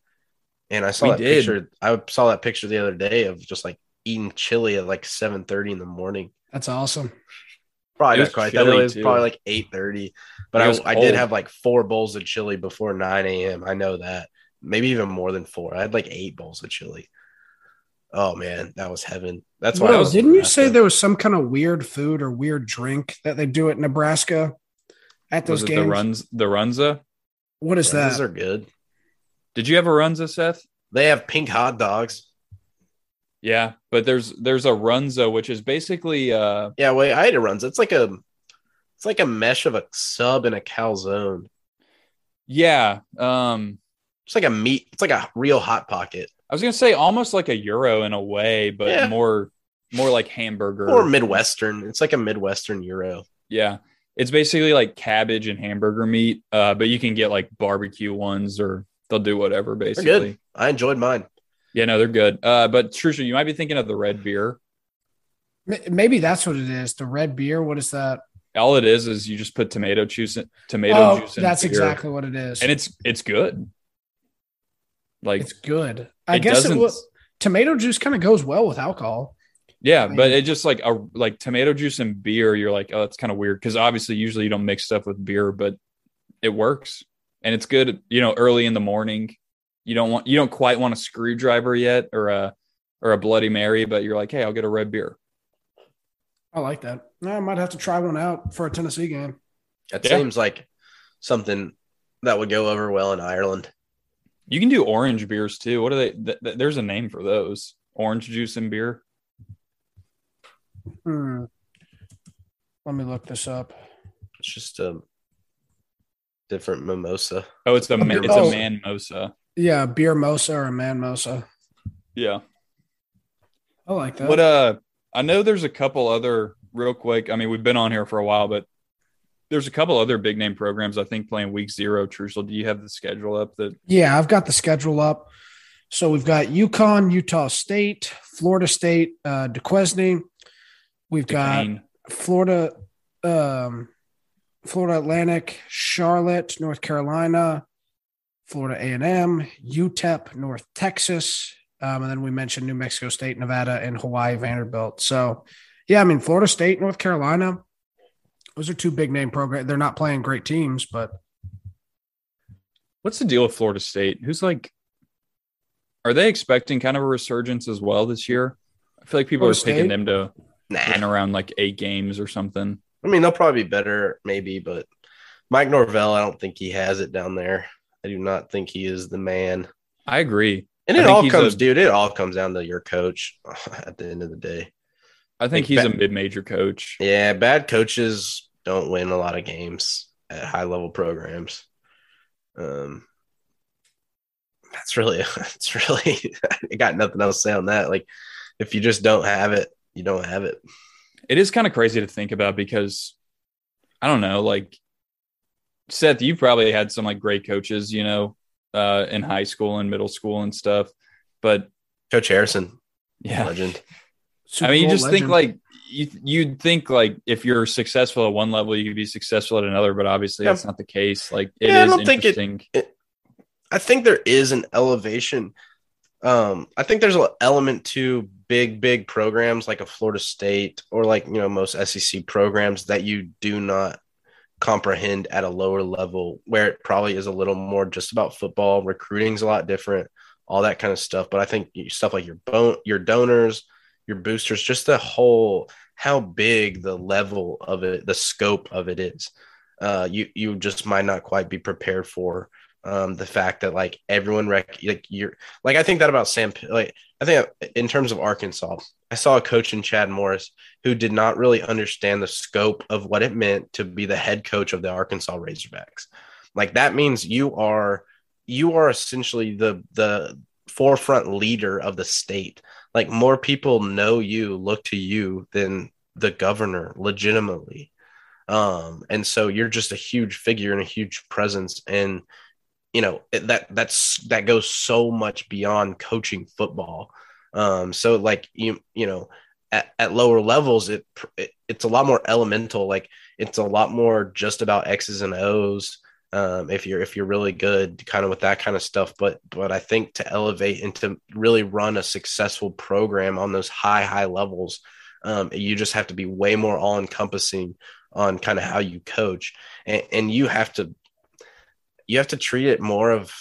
and I saw We that did. picture. I saw that picture the other day of just like eating chili at like 7:30 in the morning. That's awesome. Probably It was quite that. chilly, It was too. probably like 8:30. But I, I did have like four bowls of chili before 9 a.m. I know that. Maybe even more than four. I had like eight bowls of chili. Oh man, that was heaven. That's why. I Well, was didn't you say there was some kind of weird food or weird drink that they do at Nebraska at those Was it games? the runs the runza? What is Those that? are good. Did you have a runza, Seth? They have pink hot dogs. Yeah, but there's there's a runza, which is basically uh Yeah, wait, I ate a runs. It's like a, it's like a mesh of a sub and a calzone. yeah. Um It's like a meat. It's like a real hot pocket I was gonna say almost like a gyro in a way, but Yeah. more more like hamburger or midwestern. It's like a midwestern gyro. Yeah. It's basically like cabbage and hamburger meat, uh, but you can get like barbecue ones or they'll do whatever basically. good. I enjoyed mine. Yeah, no, they're good. Uh, but Trisha, you might be thinking of the red beer. Maybe that's what it is. The red beer. What is that? All it is is you just put tomato juice in, tomato oh, juice in that's beer, exactly what it is. and it's it's good. Like it's good. I it guess it was tomato juice kind of goes well with alcohol. Yeah, but it just like a like tomato juice and beer. You're like, oh, that's kind of weird because obviously usually you don't mix stuff with beer, but it works and it's good. You know, early in the morning, you don't want you don't quite want a screwdriver yet or a or a Bloody Mary, but you're like, hey, I'll get a red beer. I like that. I might have to try one out for a Tennessee game. That Yeah. seems like something that would go over well in Ireland. You can do orange beers too. What are they? Th- th- there's a name for those: orange juice and beer. Hmm. Let me look this up. It's just a different mimosa. Oh, it's a ma- it's mosa. a man mosa. Yeah, beer mosa or a man mosa. Yeah. I like that. But uh I know there's a couple other real quick. I mean, we've been on here for a while, but there's a couple other big name programs I think playing week zero. Trussell, do you have the schedule up that Yeah, I've got the schedule up. So we've got UConn, Utah State, Florida State, uh, Duquesne. We've got Florida, um, Florida Atlantic, Charlotte, North Carolina, Florida A and M, UTEP, North Texas, um, and then we mentioned New Mexico State, Nevada, and Hawaii Vanderbilt. So, yeah, I mean Florida State, North Carolina, those are two big name programs. They're not playing great teams, but What's the deal with Florida State? Who's like are they expecting kind of a resurgence as well this year? I feel like people Florida are picking State? them to win around like eight games or something. I mean, they'll probably be better, maybe, but Mike Norvell, I don't think he has it down there. I do not think he is the man. I agree. And it all comes, a- dude, it all comes down to your coach at the end of the day. I think Like he's a mid major coach. Yeah, bad coaches don't win a lot of games at high level programs. Um, that's really it's really I got nothing else to say on that. Like if you just don't have it, you don't have it. It is kind of crazy to think about because I don't know, like Seth, you probably had some like great coaches, you know, uh, in high school and middle school and stuff. But Coach Harrison, yeah, legend. Super I mean, you just legend. think like you you'd think like if you're successful at one level, you could be successful at another, but obviously yeah. that's not the case. Like it yeah, is I don't interesting. Think it, it, I think there is an elevation. Um, I think there's an element to big, big programs like a Florida State or like you know most SEC programs that you do not comprehend at a lower level, where it probably is a little more just about football. Recruiting's a lot different, all that kind of stuff. But I think stuff like your bone, your donors, your boosters, just the whole how big the level of it, the scope of it is. Uh, you you just might not quite be prepared for um, the fact that like everyone rec- like you're like I think that about Sam like I think in terms of Arkansas I saw a coach in Chad Morris who did not really understand the scope of what it meant to be the head coach of the Arkansas Razorbacks. Like that means you are you are essentially the the forefront leader of the state. Like more people know you look to you than the governor legitimately. Um and so you're just a huge figure and a huge presence and you know that that's that goes so much beyond coaching football. Um so like you you know at, at lower levels it, it, it's a lot more elemental. Like it's a lot more just about x's and o's um if you're if you're really good kind of with that kind of stuff. But but i think to elevate and to really run a successful program on those high high levels um you just have to be way more all encompassing on kind of how you coach. And, and you have to you have to treat it more of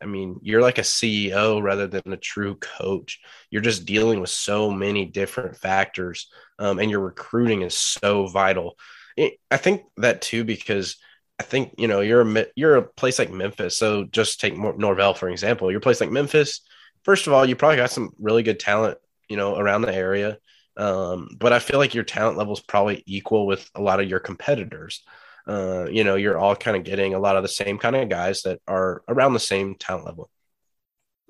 I mean, you're like a CEO rather than a true coach. You're just dealing with so many different factors, um, and your recruiting is so vital. I think that too because I think you know you're a you're a place like Memphis. So just take Norvell for example. Your place like Memphis. First of all, you probably got some really good talent, you know, around the area. Um, but I feel like your talent level is probably equal with a lot of your competitors uh, you know, you're all kind of getting a lot of the same kind of guys that are around the same talent level.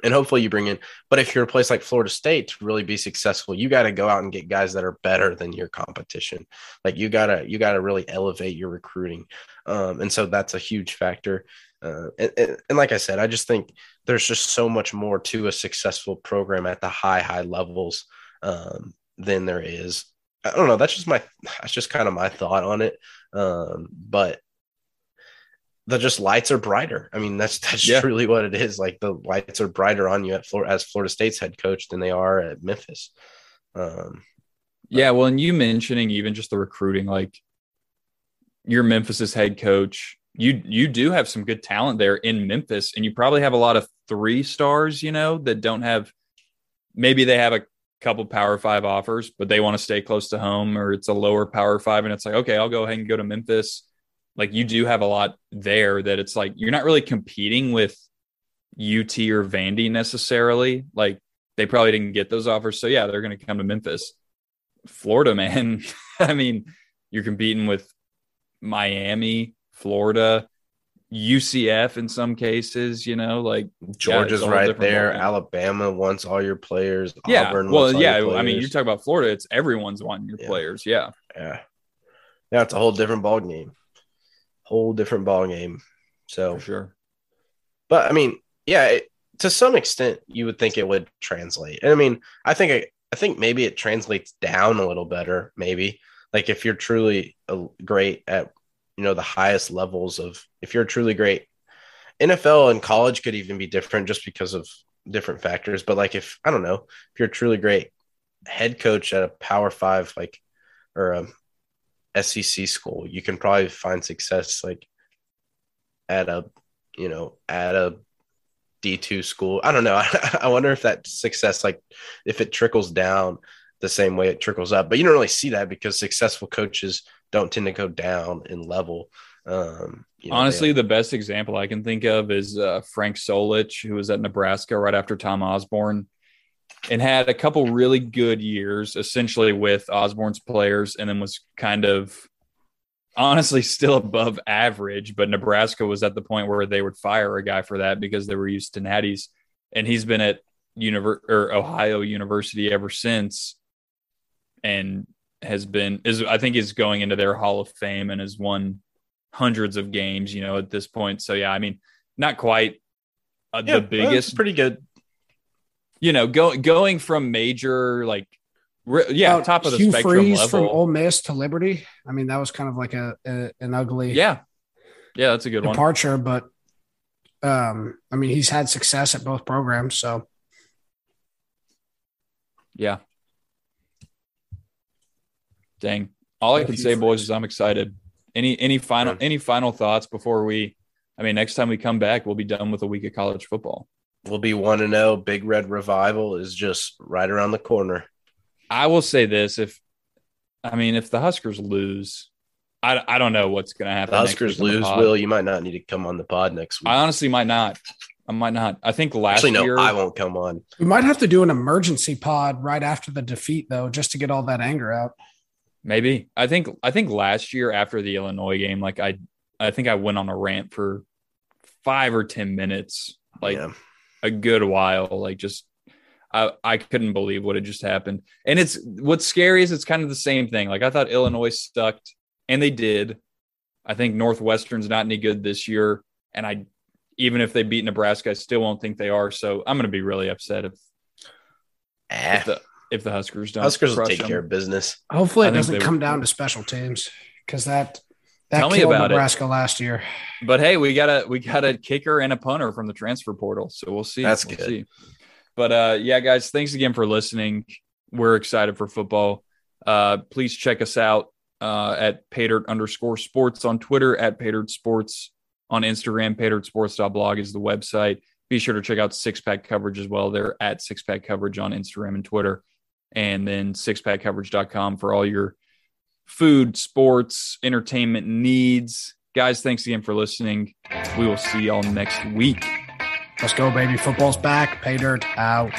And hopefully you bring in, but if you're a place like Florida State to really be successful, you got to go out and get guys that are better than your competition. Like you gotta, you gotta really elevate your recruiting. Um, and so that's a huge factor. Uh, and, and, like I said, I just think there's just so much more to a successful program at the high, high levels um, than there is. I don't know. That's just my, that's just kind of my thought on it. Um, but the just lights are brighter. I mean, that's that's yeah. truly what it is. Like the lights are brighter on you at Florida as Florida State's head coach than they are at Memphis. Um, yeah, well, and you mentioning even just the recruiting, like your Memphis's head coach, you you do have some good talent there in Memphis, and you probably have a lot of three stars, you know, that don't have. Maybe they have a couple power five offers, but they want to stay close to home or it's a lower power five. And it's like, okay, I'll go ahead and go to Memphis. Like you do have a lot there that it's like you're not really competing with UT or Vandy necessarily. Like they probably didn't get those offers. So yeah, they're going to come to Memphis. Florida, man. I mean, you're competing with Miami, Florida, UCF in some cases, you know, like Georgia's yeah, right there. Alabama wants all your players. Yeah. Auburn well, yeah. I mean, you talk about Florida, it's everyone's wanting your yeah. players. Yeah. Yeah. Yeah. It's a whole different ball game. Whole different ball game. So For sure. But I mean, yeah, it, to some extent, you would think it would translate. And I mean, I think it, I think maybe it translates down a little better. Maybe like if you're truly uh, great at you know the highest levels of if you're truly great nfl and college could even be different just because of different factors. But like if i don't know if you're truly great head coach at a power five like or a sec school you can probably find success like at a you know at a d2 school. I don't know. I wonder if that success like if it trickles down the same way it trickles up. But you don't really see that because successful coaches don't tend to go down in level. Um, you know, Honestly, the best example I can think of is uh, Frank Solich, who was at Nebraska right after Tom Osborne and had a couple really good years essentially with Osborne's players and then was kind of honestly still above average, but Nebraska was at the point where they would fire a guy for that because they were used to natties, and he's been at Univer- or Ohio University ever since, and has been is I think is going into their Hall of Fame and has won hundreds of games, you know, at this point. So yeah, I mean, not quite uh, yeah, the biggest, pretty good. You know, going going from major like yeah, uh, top of the Hugh spectrum Freeze level. from Ole Miss to Liberty. I mean, that was kind of like a, a an ugly yeah, yeah, that's a good departure. One. But um, I mean, he's had success at both programs, so yeah. Dang, all I can say, boys, is I'm excited. Any any final any final thoughts before we? I mean, next time we come back, we'll be done with a week of college football. We'll be one to oh. zero. Big Red Revival is just right around the corner. I will say this: if I mean, if the Huskers lose, I, I don't know what's going to happen. The Huskers lose, Will you might not need to come on the pod next week. I honestly might not. I might not. I think last Actually, no, year I won't come on. We might have to do an emergency pod right after the defeat, though, just to get all that anger out. Maybe. I think. I think last year after the Illinois game, like I, I think I went on a rant for five or ten minutes, like yeah. a good while, like just I, I couldn't believe what had just happened. And it's what's scary is it's kind of the same thing. Like I thought Illinois sucked, and they did. I think Northwestern's not any good this year, and I even if they beat Nebraska, I still won't think they are. So I'm going to be really upset if, eh. if the if the Huskers don't. Huskers will take them. care of business. Hopefully, it doesn't come down to special teams because that that Tell killed Nebraska it. last year. But hey, we got a we got a kicker and a punter from the transfer portal, so we'll see. That's we'll good. See. But uh, yeah, guys, thanks again for listening. We're excited for football. Uh, please check us out uh, at Paydirt underscore sports on Twitter, at Paydirt Sports on Instagram. PaydirtSports.blog is the website. Be sure to check out Six Pack Coverage as well. They're at Six Pack Coverage on Instagram and Twitter. And then sixpackcoverage.com for all your food, sports, entertainment needs. Guys, thanks again for listening. We will see y'all next week. Let's go, baby. Football's back. Pay dirt out.